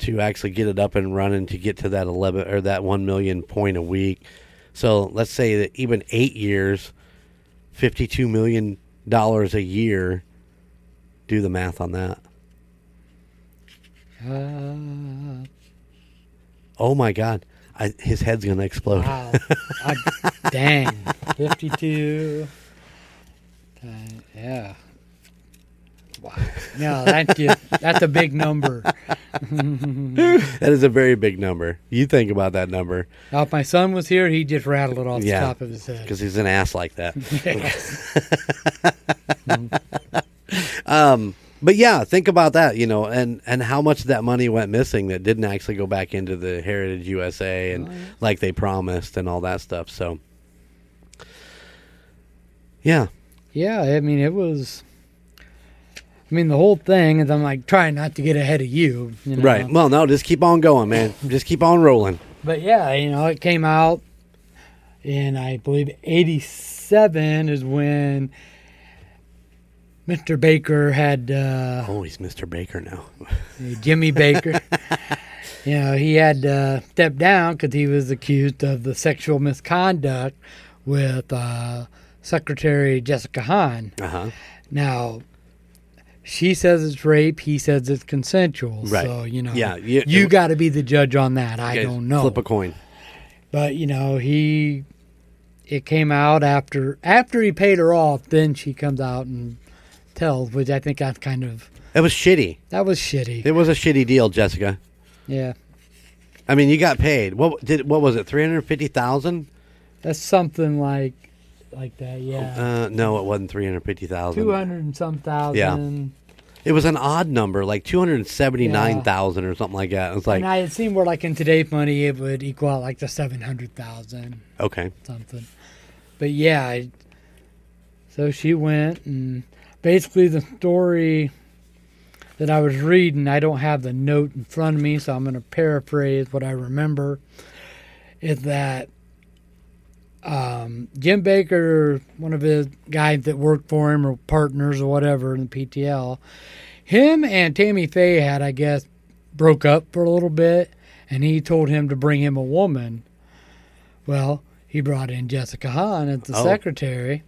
Speaker 1: to actually get it up and running to get to that 11 or that 1 million point a week. So let's say that even 8 years, 52 million dollars a year. Do the math on that.
Speaker 2: Uh,
Speaker 1: Oh my god. I, his head's going to explode.
Speaker 2: wow. I, dang. 52. Uh, yeah. Wow. No, that's just, that's a big number.
Speaker 1: that is a very big number. You think about that number
Speaker 2: Now, if my son was here, he'd just rattle it off
Speaker 1: Yeah.
Speaker 2: the top of his head.
Speaker 1: because he's an ass like that. Um, but yeah, think about that, you know, and and how much of that money went missing that didn't actually go back into the Heritage USA and
Speaker 2: Oh, yeah.
Speaker 1: like they promised and all that stuff. So, yeah,
Speaker 2: Yeah, I mean, it was. I mean, the whole thing is I'm like trying not to get ahead of you. you know?
Speaker 1: right. Well, no, just keep on going, man. just keep on rolling.
Speaker 2: But yeah, you know, it came out in, I believe, 87 is when Mr. Bakker had uh,
Speaker 1: Oh, he's Mr. Bakker now.
Speaker 2: Jimmy Bakker. you know, he had uh, stepped down because he was accused of the sexual misconduct with uh, Secretary Jessica Hahn.
Speaker 1: Uh huh.
Speaker 2: Now, she says it's rape. He says it's consensual.
Speaker 1: Right.
Speaker 2: So you know,
Speaker 1: Yeah, you-
Speaker 2: you got to be the judge on that. I don't know.
Speaker 1: Flip a coin.
Speaker 2: but you know, he it came out after after he paid her off. Then she comes out and tells, which I think that's kind of
Speaker 1: It was shitty.
Speaker 2: that was shitty.
Speaker 1: It was a shitty deal, Jessica.
Speaker 2: yeah,
Speaker 1: I mean, you got paid. What did? What was it? Three hundred fifty thousand?
Speaker 2: that's something like like that. Yeah,
Speaker 1: Uh, no, it wasn't three hundred fifty thousand.
Speaker 2: two hundred and some thousand. Yeah.
Speaker 1: It was an odd number, like two hundred seventy nine thousand or something like that. It was like
Speaker 2: and I had seen where, like in today's money, it would equal out like the seven hundred thousand.
Speaker 1: okay,
Speaker 2: something. But yeah, I, so she went and basically the story that I was reading, I don't have the note in front of me, so I'm going to paraphrase what I remember. Is that um, Jim Bakker, one of his guys that worked for him or partners or whatever in the PTL, him and Tammy Faye had, I guess, broke up for a little bit, and he told him to bring him a woman. Well, he brought in Jessica Hahn as the
Speaker 1: Oh.
Speaker 2: secretary,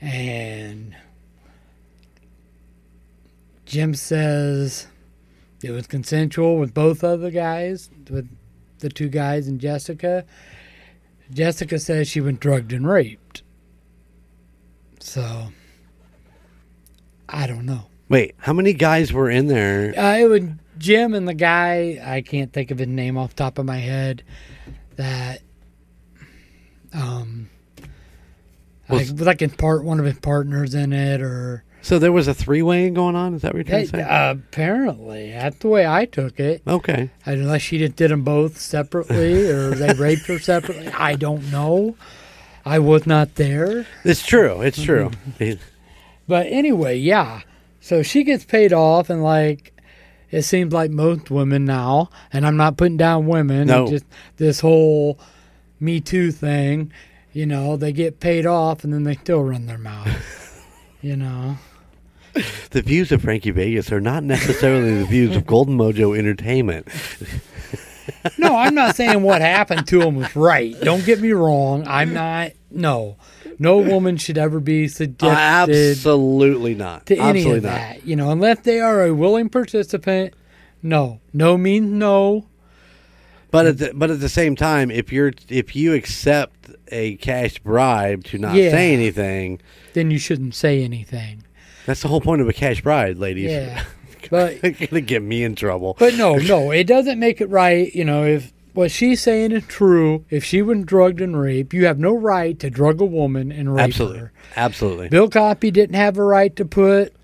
Speaker 2: and Jim says it was consensual with both of the guys, with the two guys and Jessica. Jessica says she was drugged and raped. So, I don't know.
Speaker 1: wait, how many guys were in there?
Speaker 2: Uh, it was Jim and the guy, I can't think of his name off the top of my head, that, um,
Speaker 1: Well,
Speaker 2: like, like in part one of his partners in it, or
Speaker 1: So there was a three way going on. Is that what you're trying to say?
Speaker 2: uh, apparently that's the way I took it.
Speaker 1: okay,
Speaker 2: Unless she just did them both separately, or they raped her separately, I don't know. I was not there.
Speaker 1: it's true. It's true.
Speaker 2: But anyway, yeah. So she gets paid off, and like it seems like most women now, and I'm not putting down women.
Speaker 1: No.
Speaker 2: Just this whole Me Too thing, you know, they get paid off, and then they still run their mouth. you know.
Speaker 1: the views of Frankie Vegas are not necessarily the views of Golden Mojo Entertainment.
Speaker 2: no, I'm not saying what happened to him was right. Don't get me wrong. I'm not. No, no woman should ever be uh, subjected
Speaker 1: Absolutely not.
Speaker 2: to any
Speaker 1: Absolutely
Speaker 2: of
Speaker 1: not.
Speaker 2: that. You know, unless they are a willing participant. No, no means no.
Speaker 1: But at the, but at the same time, if you're if you accept a cash bribe to not
Speaker 2: Yeah.
Speaker 1: say anything,
Speaker 2: Then you shouldn't say anything.
Speaker 1: That's the whole point of a cash bride, ladies.
Speaker 2: Yeah, but
Speaker 1: gonna get me in trouble.
Speaker 2: But no, no, it doesn't make it right. You know, if what she's saying is true, if she was drugged and raped, you have no right to drug a woman and rape
Speaker 1: Absolutely,
Speaker 2: her.
Speaker 1: absolutely.
Speaker 2: Bill Cosby didn't have a right to put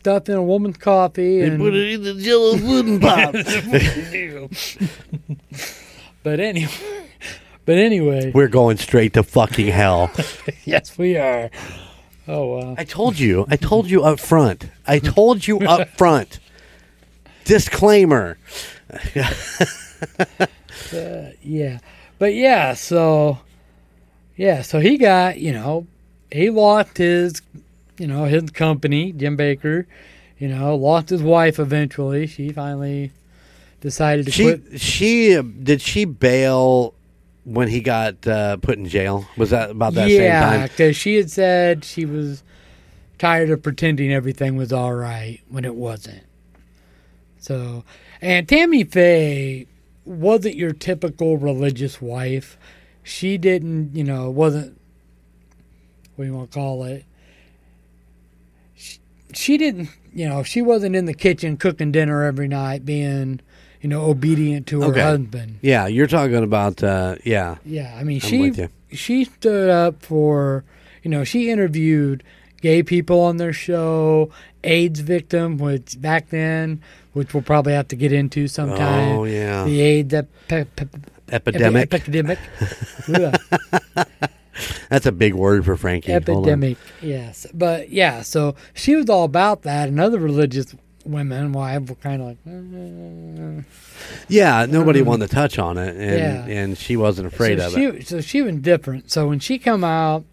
Speaker 2: stuff in a woman's coffee.
Speaker 1: They
Speaker 2: And,
Speaker 1: put it in the Jello pudding pop.
Speaker 2: but anyway, but anyway,
Speaker 1: We're going straight to fucking hell.
Speaker 2: yes, we are. Oh wow.
Speaker 1: I told you. I told you up front. I told you up front. Disclaimer.
Speaker 2: Yeah. But yeah, so yeah, so he got, you know, he lost his you know, his company, Jim Bakker, you know, lost his wife eventually. She finally decided to
Speaker 1: She
Speaker 2: quit.
Speaker 1: she uh, did she bail when he got uh, put in jail? Was that about that same
Speaker 2: yeah,
Speaker 1: time?
Speaker 2: because she had said she was tired of pretending everything was all right when it wasn't. So, and Tammy Faye wasn't your typical religious wife. She didn't, you know, wasn't what do you want to call it? She, she didn't, you know, she wasn't in the kitchen cooking dinner every night, being, you know, obedient to her
Speaker 1: Okay.
Speaker 2: husband.
Speaker 1: Yeah, you're talking about uh, yeah.
Speaker 2: Yeah, I mean, she she stood up for, you know, she interviewed gay people on their show, AIDS victim, which back then, which we'll probably have to get into sometime.
Speaker 1: Oh yeah,
Speaker 2: The AIDS ep- pe-
Speaker 1: epidemic.
Speaker 2: epidemic,
Speaker 1: That's a big word for Frankie.
Speaker 2: Epidemic. Yes, but yeah, so she was all about that, and other religious women, wives were kind of like. "Uh."
Speaker 1: Yeah, nobody wanted to touch on it, and
Speaker 2: Yeah.
Speaker 1: and she wasn't afraid
Speaker 2: so
Speaker 1: of
Speaker 2: she,
Speaker 1: it.
Speaker 2: So she was different. So when she come out,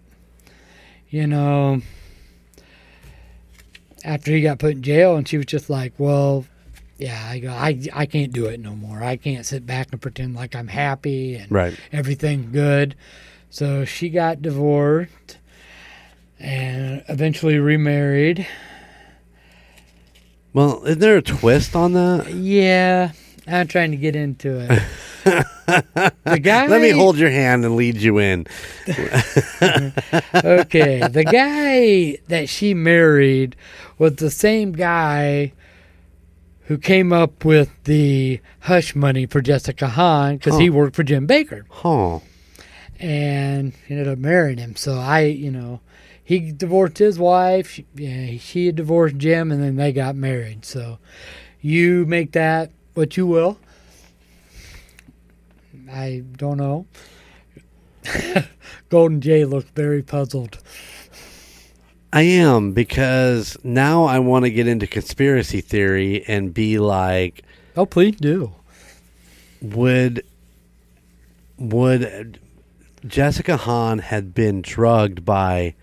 Speaker 2: you know, after he got put in jail, and she was just like, "Well, yeah, I go, I, I can't do it no more. I can't sit back and pretend like I'm happy and
Speaker 1: Right.
Speaker 2: everything good." So she got divorced and eventually remarried.
Speaker 1: Well, isn't there a twist on that?
Speaker 2: Yeah, I'm trying to get into it. the guy.
Speaker 1: Let me hold your hand and lead you in.
Speaker 2: okay, the guy that she married was the same guy who came up with the hush money for Jessica Hahn because he worked for Jim Bakker
Speaker 1: Huh.
Speaker 2: and he ended up marrying him. So I, you know, he divorced his wife. She, yeah, she had divorced Jim, and then they got married. So you make that what you will. I don't know. Golden Jay looked very puzzled.
Speaker 1: I am because now I want to get into conspiracy theory and be like,
Speaker 2: Oh, please do.
Speaker 1: would would Jessica Hahn had been drugged by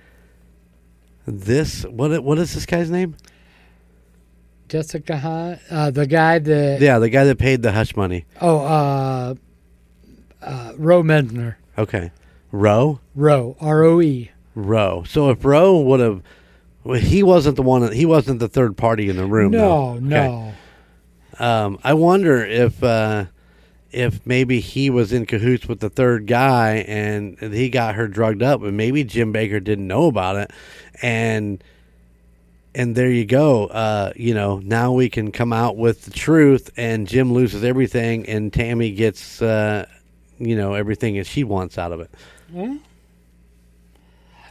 Speaker 1: this? What what is this guy's name?
Speaker 2: Jessica Hahn, uh, the guy that
Speaker 1: Yeah, the guy that paid the hush money.
Speaker 2: oh uh, uh, Roe Messner,
Speaker 1: Okay, Roe.
Speaker 2: Roe R O E.
Speaker 1: Roe. So if Roe would have, well, he wasn't the one. He wasn't the third party in the room.
Speaker 2: No,
Speaker 1: though. Okay.
Speaker 2: no.
Speaker 1: Um, I wonder if uh, if maybe he was in cahoots with the third guy and he got her drugged up, and maybe Jim Bakker didn't know about it, and and there you go. Uh, you know, now we can come out with the truth, and Jim loses everything, and Tammy gets uh, you know everything that she wants out of it.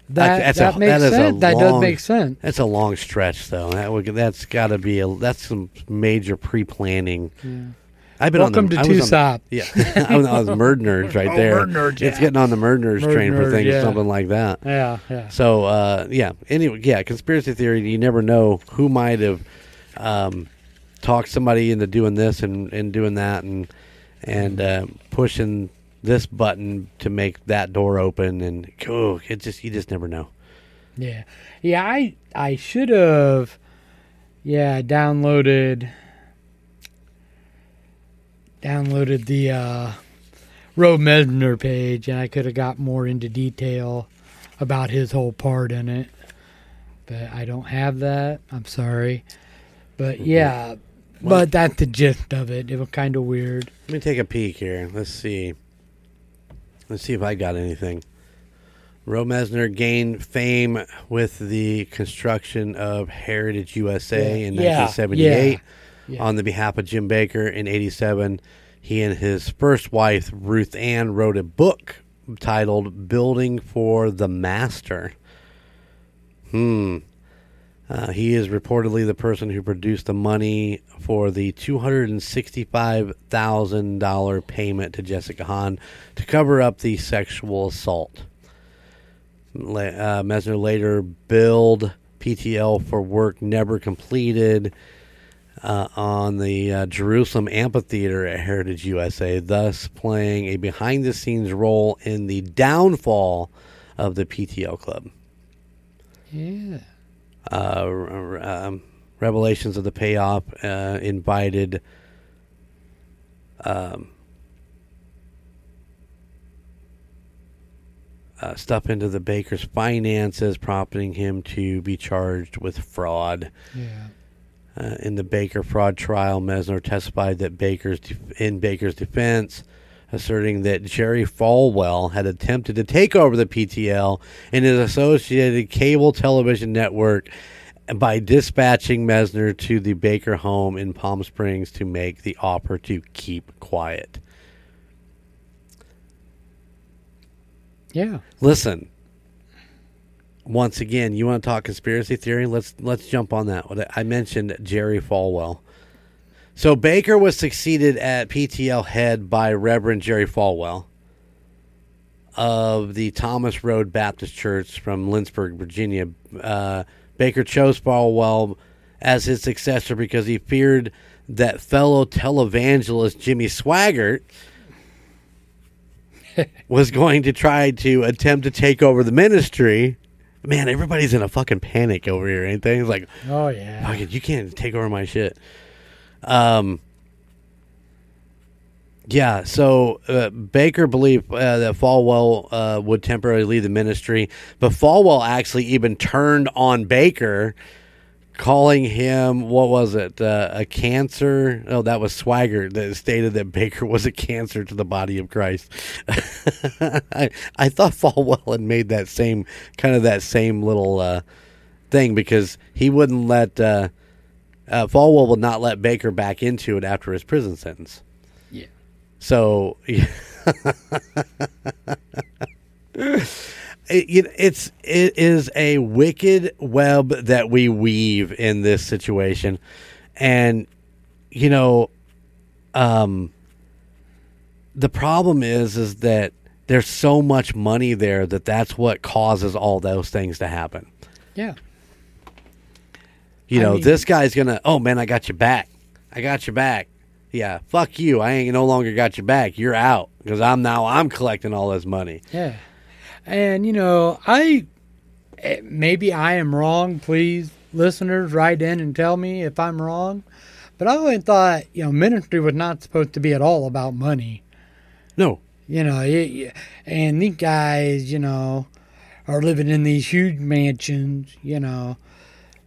Speaker 2: That
Speaker 1: that's
Speaker 2: that
Speaker 1: a-
Speaker 2: makes
Speaker 1: that
Speaker 2: sense. that does make sense.
Speaker 1: That's a long stretch, though. That would, that's got to be a that's some major pre planning. I've been
Speaker 2: Welcome
Speaker 1: on the,
Speaker 2: to Tucson.
Speaker 1: Yeah, I was, I was Murd Nerds right
Speaker 2: Oh,
Speaker 1: there.
Speaker 2: Murd Nerds,
Speaker 1: It's getting on the Murd Nerds
Speaker 2: Murd
Speaker 1: train for things,
Speaker 2: yeah.
Speaker 1: something like that.
Speaker 2: Yeah, yeah.
Speaker 1: So, uh, yeah. Anyway, yeah, conspiracy theory. You never know who might have um, talked somebody into doing this and, and doing that, and and uh, pushing this button to make that door open, and oh, it just you just never know.
Speaker 2: Yeah. Yeah, I I should have yeah, downloaded downloaded the uh, Roe Messner page, and I could have got more into detail about his whole part in it. But I don't have that. I'm sorry. But yeah, but that's the gist of it. It was kind of weird.
Speaker 1: Let me take a peek here. Let's see. Let's see if I got anything. Roe Messner gained fame with the construction of Heritage USA
Speaker 2: Yeah.
Speaker 1: in 1978
Speaker 2: Yeah.
Speaker 1: On the behalf of Jim Bakker in 87. He and his first wife, Ruth Ann, wrote a book titled Building for the Master. Hmm. Uh, he is reportedly the person who produced the money for the $265,000 payment to Jessica Hahn to cover up the sexual assault. Uh, Messner later billed PTL for work never completed uh, on the uh, Jerusalem Amphitheater at Heritage USA, thus playing a behind the scenes role in the downfall of the PTL club
Speaker 2: Yeah.
Speaker 1: uh, um, revelations of the payoff uh, invited um, uh, stuff into the bakker's finances, prompting him to be charged with fraud.
Speaker 2: Yeah.
Speaker 1: Uh, in the Bakker fraud trial, Messner testified that Bakker's def- in Bakker's defense, asserting that Jerry Falwell had attempted to take over the PTL and his associated cable television network by dispatching Messner to the Bakker home in Palm Springs to make the offer to keep quiet.
Speaker 2: Yeah.
Speaker 1: Listen. Once again, you want to talk conspiracy theory? Let's let's jump on that. I mentioned Jerry Falwell. So Bakker was succeeded at PTL head by Reverend Jerry Falwell of the Thomas Road Baptist Church from Lynchburg, Virginia. Uh, Bakker chose Falwell as his successor because he feared that fellow televangelist Jimmy Swaggart was going to try to attempt to take over the ministry. Man, everybody's in a fucking panic over here, ain't they? It's like,
Speaker 2: Oh yeah.
Speaker 1: fuck it, you can't take over my shit. Um, yeah, so uh, Bakker believed uh, that Falwell uh, would temporarily leave the ministry, but Falwell actually even turned on Bakker, calling him what was it? Uh, a cancer? Oh, that was Swaggart that stated that Bakker was a cancer to the body of Christ. I I thought Falwell had made that same kind of that same little uh, thing because he wouldn't let uh, uh, Falwell would not let Bakker back into it after his prison sentence.
Speaker 2: Yeah.
Speaker 1: So it, it's it is a wicked web that we weave in this situation, and you know, um, the problem is is that there's so much money there that that's what causes all those things to happen.
Speaker 2: Yeah.
Speaker 1: You
Speaker 2: I
Speaker 1: know,
Speaker 2: mean-
Speaker 1: this guy's gonna. Oh man, I got your back. I got your back. Yeah, fuck you. I ain't no longer got your back. You're out because I'm now I'm collecting all this money.
Speaker 2: Yeah. And you know, I eh, maybe I am wrong. Please, listeners, write in and tell me if I'm wrong. But I always thought, you know, ministry was not supposed to be at all about money.
Speaker 1: No,
Speaker 2: You know, it, and these guys, you know, are living in these huge mansions, you know,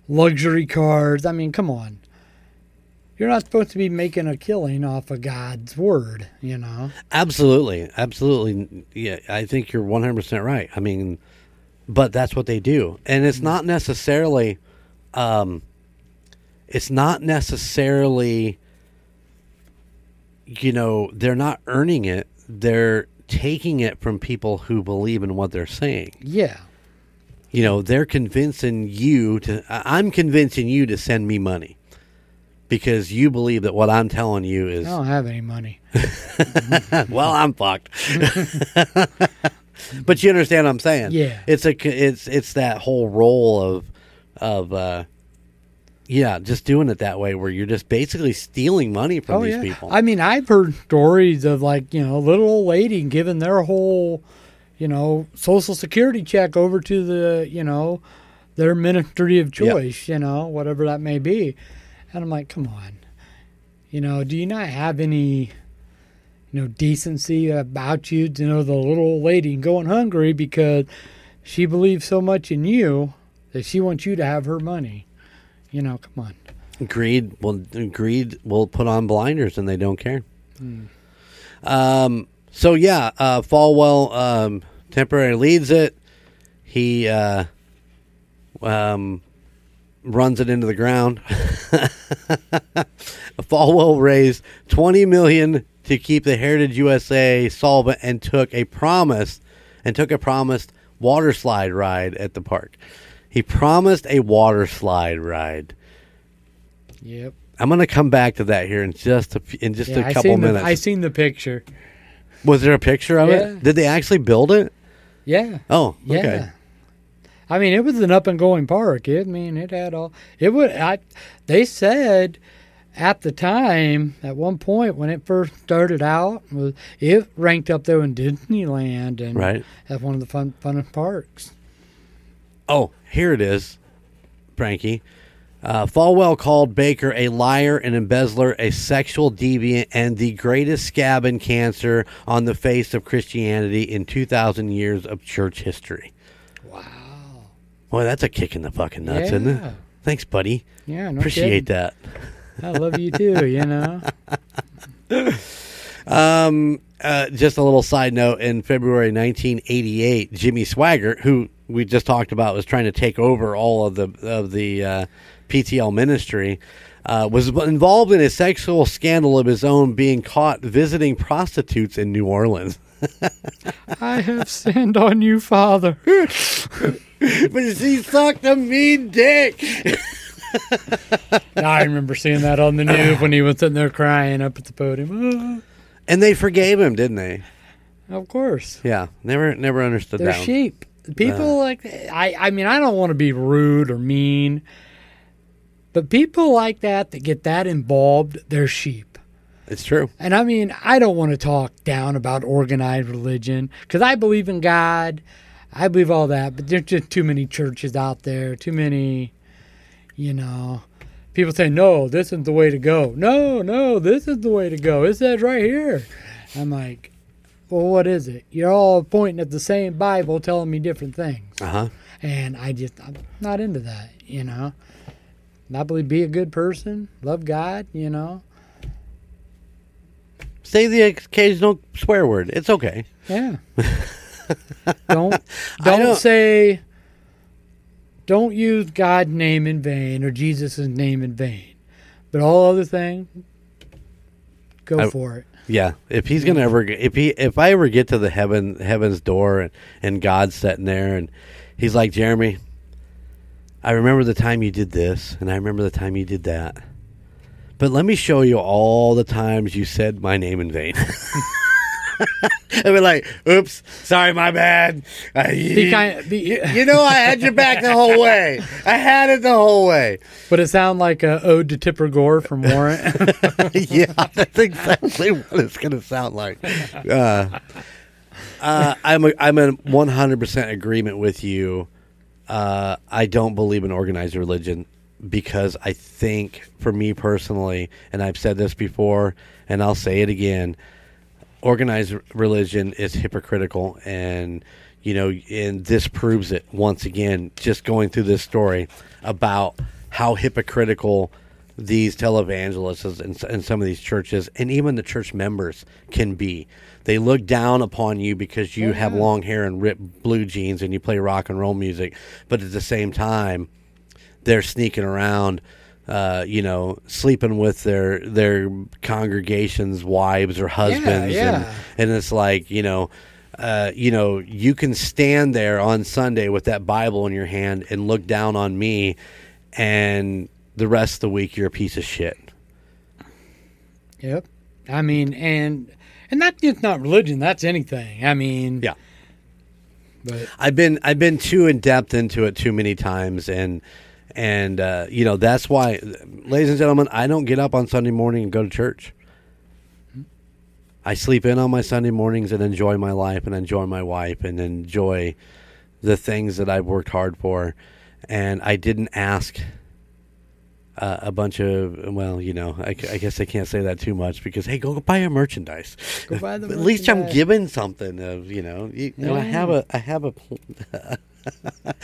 Speaker 2: luxury cars. I mean, come on. You're not supposed to be making a killing off of God's word, you know.
Speaker 1: absolutely, absolutely. Yeah, I think you're 100 percent right. I mean, but that's what they do, and it's not necessarily, um, it's not necessarily, you know, they're not earning it. They're taking it from people who believe in what they're saying.
Speaker 2: Yeah.
Speaker 1: you know they're convincing you to i'm convincing you to send me money because you believe that what i'm telling you is
Speaker 2: I don't have any money.
Speaker 1: well i'm fucked but you understand what i'm saying
Speaker 2: Yeah.
Speaker 1: it's a it's it's that whole role of of uh yeah just doing it that way where you're just basically stealing money from
Speaker 2: Oh
Speaker 1: these
Speaker 2: yeah.
Speaker 1: people
Speaker 2: I mean, I've heard stories of like you know, little old lady giving their whole, you know, social security check over to the you know, their ministry of
Speaker 1: Yep.
Speaker 2: choice. You know, whatever that may be, and I'm like, come on, you know, do you not have any you know, decency about you to know the little old lady going hungry because she believes so much in you that she wants you to have her money. You know, come on.
Speaker 1: Greed will greed will put on blinders and they don't care. Um. So yeah, uh, Falwell um, temporarily leads it. He uh, um, runs it into the ground. Falwell raised twenty million to keep the Heritage USA solvent and took a promise and took a promised water slide ride at the park. He promised a water slide ride.
Speaker 2: Yep.
Speaker 1: I'm going to come back to that here in just a, in just
Speaker 2: Yeah,
Speaker 1: a
Speaker 2: I
Speaker 1: couple
Speaker 2: seen
Speaker 1: minutes.
Speaker 2: The, I seen the picture.
Speaker 1: Was there a picture of
Speaker 2: Yeah.
Speaker 1: it? Did they actually build it?
Speaker 2: Yeah.
Speaker 1: Oh,
Speaker 2: Yeah. I mean, it was an up and going park. It, I mean, it had all. It would. I. They said at the time, at one point when it first started out, it ranked up there in Disneyland and
Speaker 1: Right.
Speaker 2: as one of the fun funnest parks.
Speaker 1: Oh, here it is, Frankie. Uh, Falwell called Bakker a liar, an embezzler, a sexual deviant, and the greatest scab and cancer on the face of Christianity in 2,000 years of church history. Boy, that's a kick in the fucking nuts, isn't
Speaker 2: Yeah.
Speaker 1: it? Thanks, buddy.
Speaker 2: Yeah. No
Speaker 1: Appreciate
Speaker 2: kidding.
Speaker 1: that.
Speaker 2: I love you too. You know.
Speaker 1: Um, uh, just a little side note: in February 1988, Jimmy Swaggart, who we just talked about, was trying to take over all of the of the uh, PTL ministry, uh, was involved in a sexual scandal of his own, being caught visiting prostitutes in New Orleans.
Speaker 2: I have sinned on you, Father.
Speaker 1: but she sucked a mean dick.
Speaker 2: I remember seeing that on the news when he was sitting there crying up at the podium.
Speaker 1: and they forgave him, didn't they?
Speaker 2: Of course.
Speaker 1: Yeah, never never understood
Speaker 2: They're
Speaker 1: that.
Speaker 2: sheep. People uh. like I. I mean, I don't want to be rude or mean, but people like that that get that involved, they're sheep.
Speaker 1: It's true.
Speaker 2: And I mean, I don't want to talk down about organized religion because I believe in God. I believe all that, but there's just too many churches out there. Too many, you know. People say, no, this isn't the way to go. No, no, this is the way to go. It says right here. I'm like, well, what is it? You're all pointing at the same Bible telling me different things.
Speaker 1: Uh huh.
Speaker 2: And I just, I'm not into that, you know. I believe be a good person, love God, you know.
Speaker 1: Say the occasional swear word. It's okay.
Speaker 2: Yeah. don't don't
Speaker 1: don't-
Speaker 2: say don't use God's name in vain or Jesus' name in vain. But all other things, go
Speaker 1: I-
Speaker 2: for it.
Speaker 1: Yeah, if he's gonna ever, get- if he, if I ever get to the heaven, heaven's door, and and God's sitting there, and he's like, Jeremy, I remember the time you did this, and I remember the time you did that, but let me show you all the times you said my name in vain. I'd be like, "Oops, sorry, my bad." You,
Speaker 2: kind of,
Speaker 1: you know, I had your back the whole way. I had it the whole way.
Speaker 2: would it sound like a ode to Tipper Gore from Warrant?
Speaker 1: yeah, that's exactly what it's going to sound like. Uh, uh, I'm a, I'm in 100% agreement with you. Uh, I don't believe in organized religion because I think, for me personally, and I've said this before, and I'll say it again, organized religion is hypocritical, and you know, and this proves it once again. Just going through this story about how hypocritical these televangelists and, and some of these churches, and even the church members, can be. They look down upon you because you have long hair and ripped blue jeans and you play rock and roll music, but at the same time, they're sneaking around, uh, you know, sleeping with their their congregation's wives or husbands,
Speaker 2: yeah.
Speaker 1: and and it's like you know. Uh, you know, you can stand there on Sunday with that Bible in your hand and look down on me, and the rest of the week you're a piece of shit.
Speaker 2: yep. I mean, and and that's just not religion. That's anything. I mean,
Speaker 1: Yeah.
Speaker 2: But
Speaker 1: I've been I've been too in depth into it too many times, and and uh, you know that's why, ladies and gentlemen, I don't get up on Sunday morning and go to church. I sleep in on my Sunday mornings and enjoy my life and enjoy my wife and enjoy the things that I've worked hard for. And I didn't ask uh, a bunch of well, you know, I, I, guess I can't say that too much because hey, go buy a merchandise.
Speaker 2: Go buy the
Speaker 1: At least I'm
Speaker 2: merchandise.
Speaker 1: giving something of you know. You, you know, I have a I have a.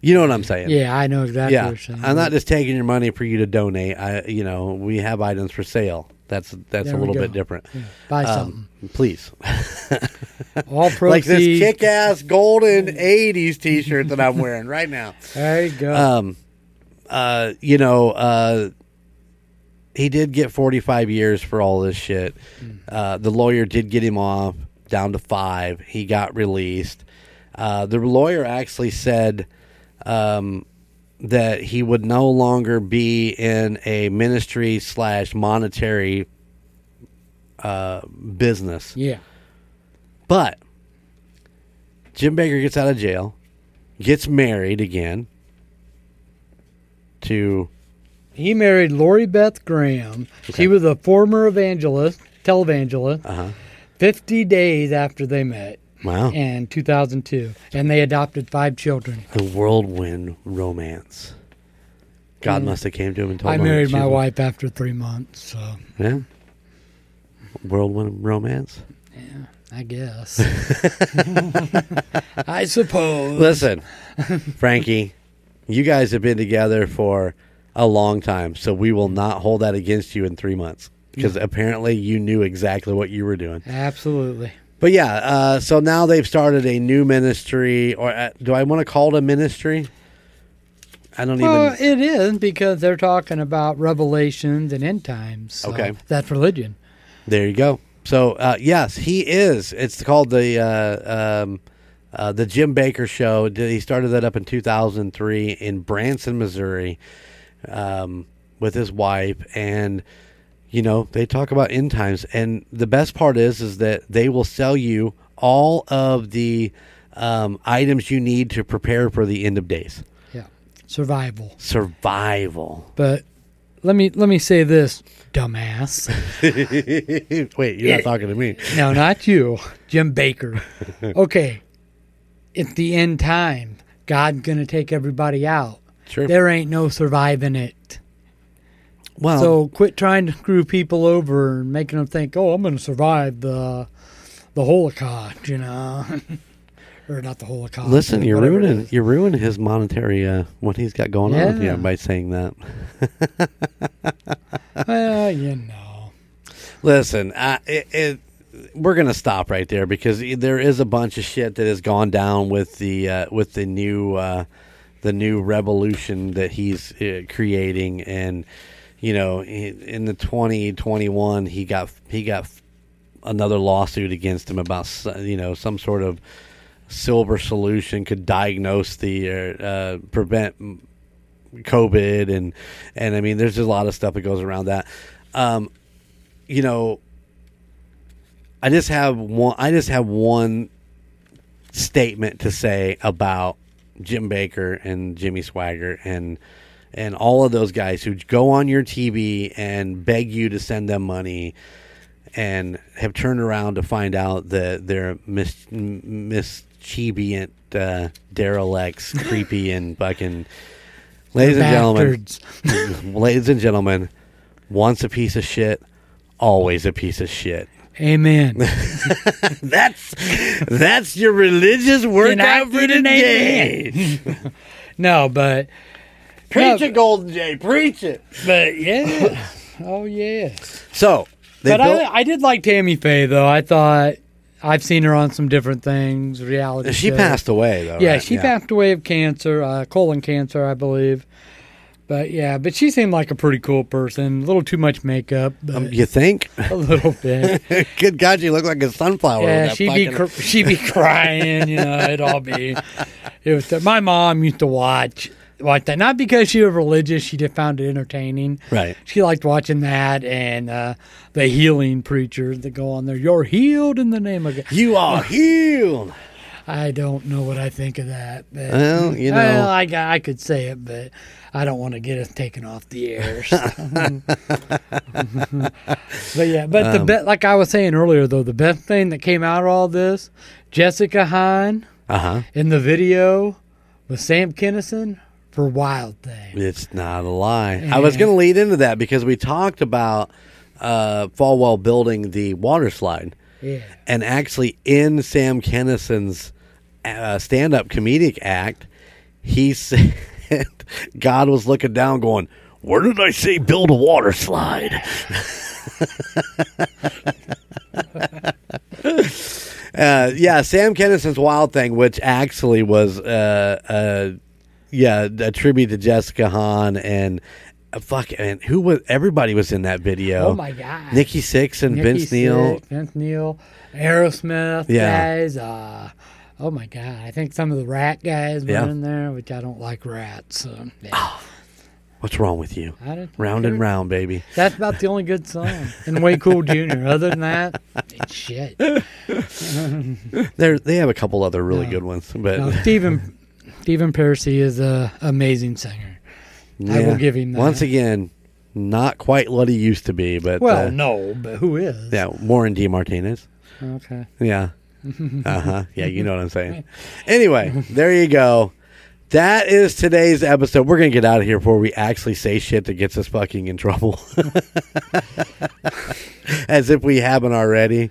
Speaker 1: you know what I'm saying?
Speaker 2: Yeah, I know exactly
Speaker 1: yeah.
Speaker 2: what you're saying.
Speaker 1: I'm not just taking your money for you to donate. I, you know, we have items for sale. That's that's
Speaker 2: There
Speaker 1: a little bit different.
Speaker 2: Yeah, buy
Speaker 1: Um, please,
Speaker 2: something. All proceeds.
Speaker 1: like this kick-ass golden '80s T-shirt that I'm wearing right now.
Speaker 2: There you go.
Speaker 1: Um, uh, you know, uh, he did get 45 years for all this shit. Uh, the lawyer did get him off down to five. He got released. Uh, the lawyer actually said um, that he would no longer be in a ministry slash monetary uh, business.
Speaker 2: yeah.
Speaker 1: But Jim Bakker gets out of jail, gets married again to
Speaker 2: He married Lori Beth Graham.
Speaker 1: Okay.
Speaker 2: She was a former evangelist, televangelist,
Speaker 1: uh-huh.
Speaker 2: 50 days after they met
Speaker 1: wow
Speaker 2: And 2002. And they adopted five children.
Speaker 1: a whirlwind romance. God
Speaker 2: Mm.
Speaker 1: must have came to him and told
Speaker 2: I
Speaker 1: him
Speaker 2: I
Speaker 1: married
Speaker 2: my wife after three months, so
Speaker 1: Yeah, whirlwind romance.
Speaker 2: Yeah, I guess. I suppose.
Speaker 1: Listen, Frankie, you guys have been together for a long time, so we will not hold that against you in three months because apparently you knew exactly what you were doing.
Speaker 2: Absolutely.
Speaker 1: But yeah, uh, so now they've started a new ministry, or uh, do I want to call it a ministry? I don't even
Speaker 2: Well,
Speaker 1: even.
Speaker 2: it is because they're talking about revelations and end times. so
Speaker 1: Okay.
Speaker 2: That's religion.
Speaker 1: There you go. So uh, yes, he is. It's called the uh, um, uh, the Jim Bakker Show. He started that up in 2003 in Branson, Missouri, um, with his wife, and you know they talk about end times. And the best part is, is that they will sell you all of the um, items you need to prepare for the end of days.
Speaker 2: Yeah. Survival.
Speaker 1: Survival.
Speaker 2: But let me let me say this, dumbass.
Speaker 1: Wait, you're not talking to me.
Speaker 2: no, not you, Jim Bakker. Okay. at the end time. God's gonna take everybody out.
Speaker 1: Sure.
Speaker 2: There ain't no surviving it.
Speaker 1: Well,
Speaker 2: So quit trying to screw people over and making them think, "Oh, I'm going to survive the the Holocaust," you know, or not the Holocaust.
Speaker 1: Listen, you're ruining you're ruining his monetary uh, what he's got going on
Speaker 2: Yeah.
Speaker 1: here by saying that.
Speaker 2: Well, you know,
Speaker 1: Listen, I, it, it, we're gonna stop right there because there is a bunch of shit that has gone down with the uh, with the new uh, the new revolution that he's uh, creating, and you know, in the 2021, he got he got another lawsuit against him about you know some sort of silver solution could diagnose the uh, uh, prevent COVID and and I mean there's a lot of stuff that goes around that. Um, you know, I just have one. I just have one statement to say about Jim Bakker and Jimmy Swaggart and and all of those guys who go on your TV and beg you to send them money and have turned around to find out that they're mis- mischievous, uh, derelicts, creepy, and fucking. Ladies and gentlemen, ladies and gentlemen, once a piece of shit, always a piece of shit.
Speaker 2: Amen.
Speaker 1: That's that's your religious workout for today.
Speaker 2: no, but
Speaker 1: Preach
Speaker 2: No.
Speaker 1: it, Golden Jay. Preach it.
Speaker 2: but yeah, oh yeah.
Speaker 1: So they
Speaker 2: But
Speaker 1: built,
Speaker 2: I I did like Tammy Faye though. I thought I've seen her on some different things, reality.
Speaker 1: she
Speaker 2: shows.
Speaker 1: passed away though.
Speaker 2: Yeah,
Speaker 1: right?
Speaker 2: she passed away of cancer, uh, colon cancer, I believe. But yeah, but she seemed like a pretty cool person. A little too much makeup,
Speaker 1: Um, you think?
Speaker 2: a little bit.
Speaker 1: Good God, you look like a sunflower.
Speaker 2: yeah, she'd be cr- she'd be crying. You know, it'd all be. It was. My mom used to watch watch that not because she was religious. She just found it entertaining.
Speaker 1: right.
Speaker 2: She liked watching that and uh, the healing preachers that go on there. You're healed in the name of God.
Speaker 1: You are healed.
Speaker 2: I don't know what I think of that. But,
Speaker 1: Well, you know.
Speaker 2: Well, I, I could say it, but I don't want to get us taken off the air. so. but yeah, but the
Speaker 1: Um,
Speaker 2: be- like I was saying earlier, though, the best thing that came out of all this, Jessica Hahn
Speaker 1: Uh huh.
Speaker 2: in the video with Sam Kinison for Wild Thing.
Speaker 1: It's not a lie. I was going to lead into that because we talked about uh, Falwell building the water slide.
Speaker 2: Yeah.
Speaker 1: And actually, in Sam Kinison's uh, stand up comedic act, he said God was looking down, going, Where did I say build a water slide? uh, yeah, Sam Kinison's Wild Thing, which actually was, uh, uh, yeah, a tribute to Jessica Hahn and. Uh, fuck, and who was everybody was in that video?
Speaker 2: Oh my god.
Speaker 1: Nikki Sixx and
Speaker 2: Nikki
Speaker 1: Vince Neil.
Speaker 2: Vince Neil, Aerosmith
Speaker 1: Yeah.
Speaker 2: guys. Uh, oh my god. I think some of the Ratt guys were
Speaker 1: Yeah.
Speaker 2: in there, which I don't like rats. So yeah.
Speaker 1: What's wrong with you? Round and round, baby.
Speaker 2: That's about the only good song. And Way Cool Jr. Other than that, it's shit.
Speaker 1: They they have a couple other really
Speaker 2: No.
Speaker 1: good ones, but
Speaker 2: No, Stephen Stephen Pearcy is a amazing singer. I will give him that.
Speaker 1: Once again, not quite what he used to be, but
Speaker 2: Well,
Speaker 1: uh,
Speaker 2: no, but who is?
Speaker 1: yeah, Warren DeMartini.
Speaker 2: Okay.
Speaker 1: Yeah. Uh huh. Yeah, you know what I'm saying. Anyway, there you go. That is today's episode. We're gonna get out of here before we actually say shit that gets us fucking in trouble, as if we haven't already.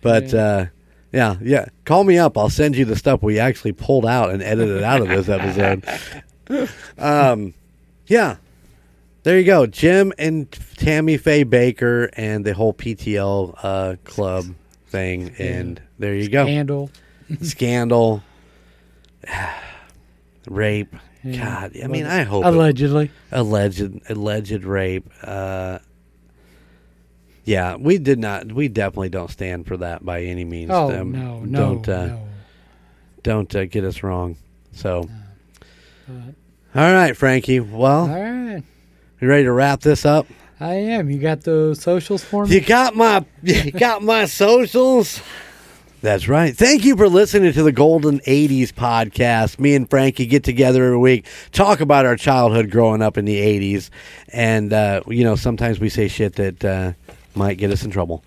Speaker 1: But
Speaker 2: Yeah.
Speaker 1: uh, yeah, yeah. Call me up. I'll send you the stuff we actually pulled out and edited out of this episode. Um, yeah. There you go, Jim and Tammy Faye Bakker and the whole PTL uh, club thing, and there you go
Speaker 2: Handle.
Speaker 1: scandal, rape.
Speaker 2: Yeah.
Speaker 1: God, I mean, I hope it-
Speaker 2: Allegedly.
Speaker 1: alleged alleged rape. Uh, yeah, we did not. We definitely don't stand for that by any means.
Speaker 2: Oh
Speaker 1: Um,
Speaker 2: no, no,
Speaker 1: don't uh,
Speaker 2: no.
Speaker 1: don't uh, get us wrong. So,
Speaker 2: But-
Speaker 1: all right, Frankie. Well,
Speaker 2: all right.
Speaker 1: you ready to wrap this up?
Speaker 2: I am. You got the socials for me?
Speaker 1: You got my you got my socials. That's right. Thank you for listening to the Golden 80s podcast. Me and Frankie get together every week, talk about our childhood growing up in the 80s. And, uh, you know, sometimes we say shit that uh, might get us in trouble.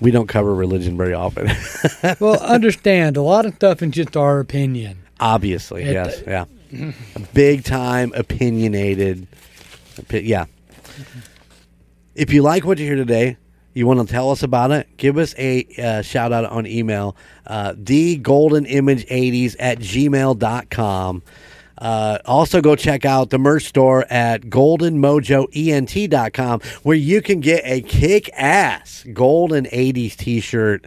Speaker 1: We don't cover religion very often.
Speaker 2: well, understand a lot of stuff is just our opinion.
Speaker 1: Obviously,
Speaker 2: It-
Speaker 1: yes. Yeah. Big time opinionated. Opi- Yeah. If you like what you hear today, you want to tell us about it, give us a uh, shout out on email, uh, thegoldenimage80s at gmail.com. Uh, also, go check out the merch store at goldenmojoent.com where you can get a kick ass golden 80s t shirt.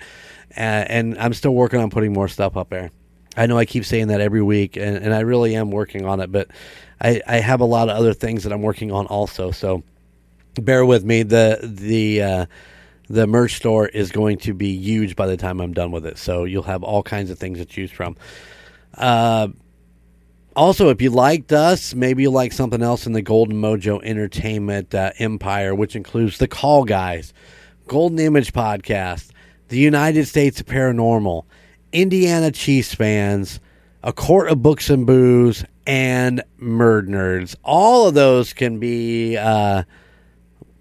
Speaker 1: Uh, and I'm still working on putting more stuff up there. I know I keep saying that every week, and, and I really am working on it, but I, I have a lot of other things that I'm working on also. So bear with me. The the uh, the merch store is going to be huge by the time I'm done with it. So you'll have all kinds of things to choose from. Uh, also, if you liked us, maybe you like something else in the Golden Mojo Entertainment uh, empire, which includes the Call Guys, Golden Image Podcast, the United States Paranormal, Indiana Chiefs fans, A Court of Books and Booze, and Murd Nerds. All of those can be uh,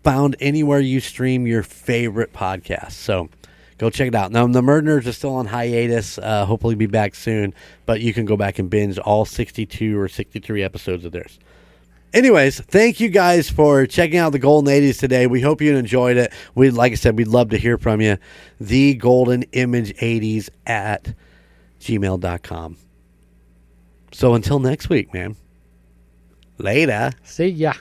Speaker 1: found anywhere you stream your favorite podcast. So go check it out. Now, the Murd Nerds are still on hiatus. Uh, hopefully, be back soon, but you can go back and binge all 62 or 63 episodes of theirs. Anyways, thank you guys for checking out the Golden 80s today. We hope you enjoyed it. We, like I said, we'd love to hear from you. The Golden Image 80s at gmail.com. So until next week, man. Later.
Speaker 2: See ya.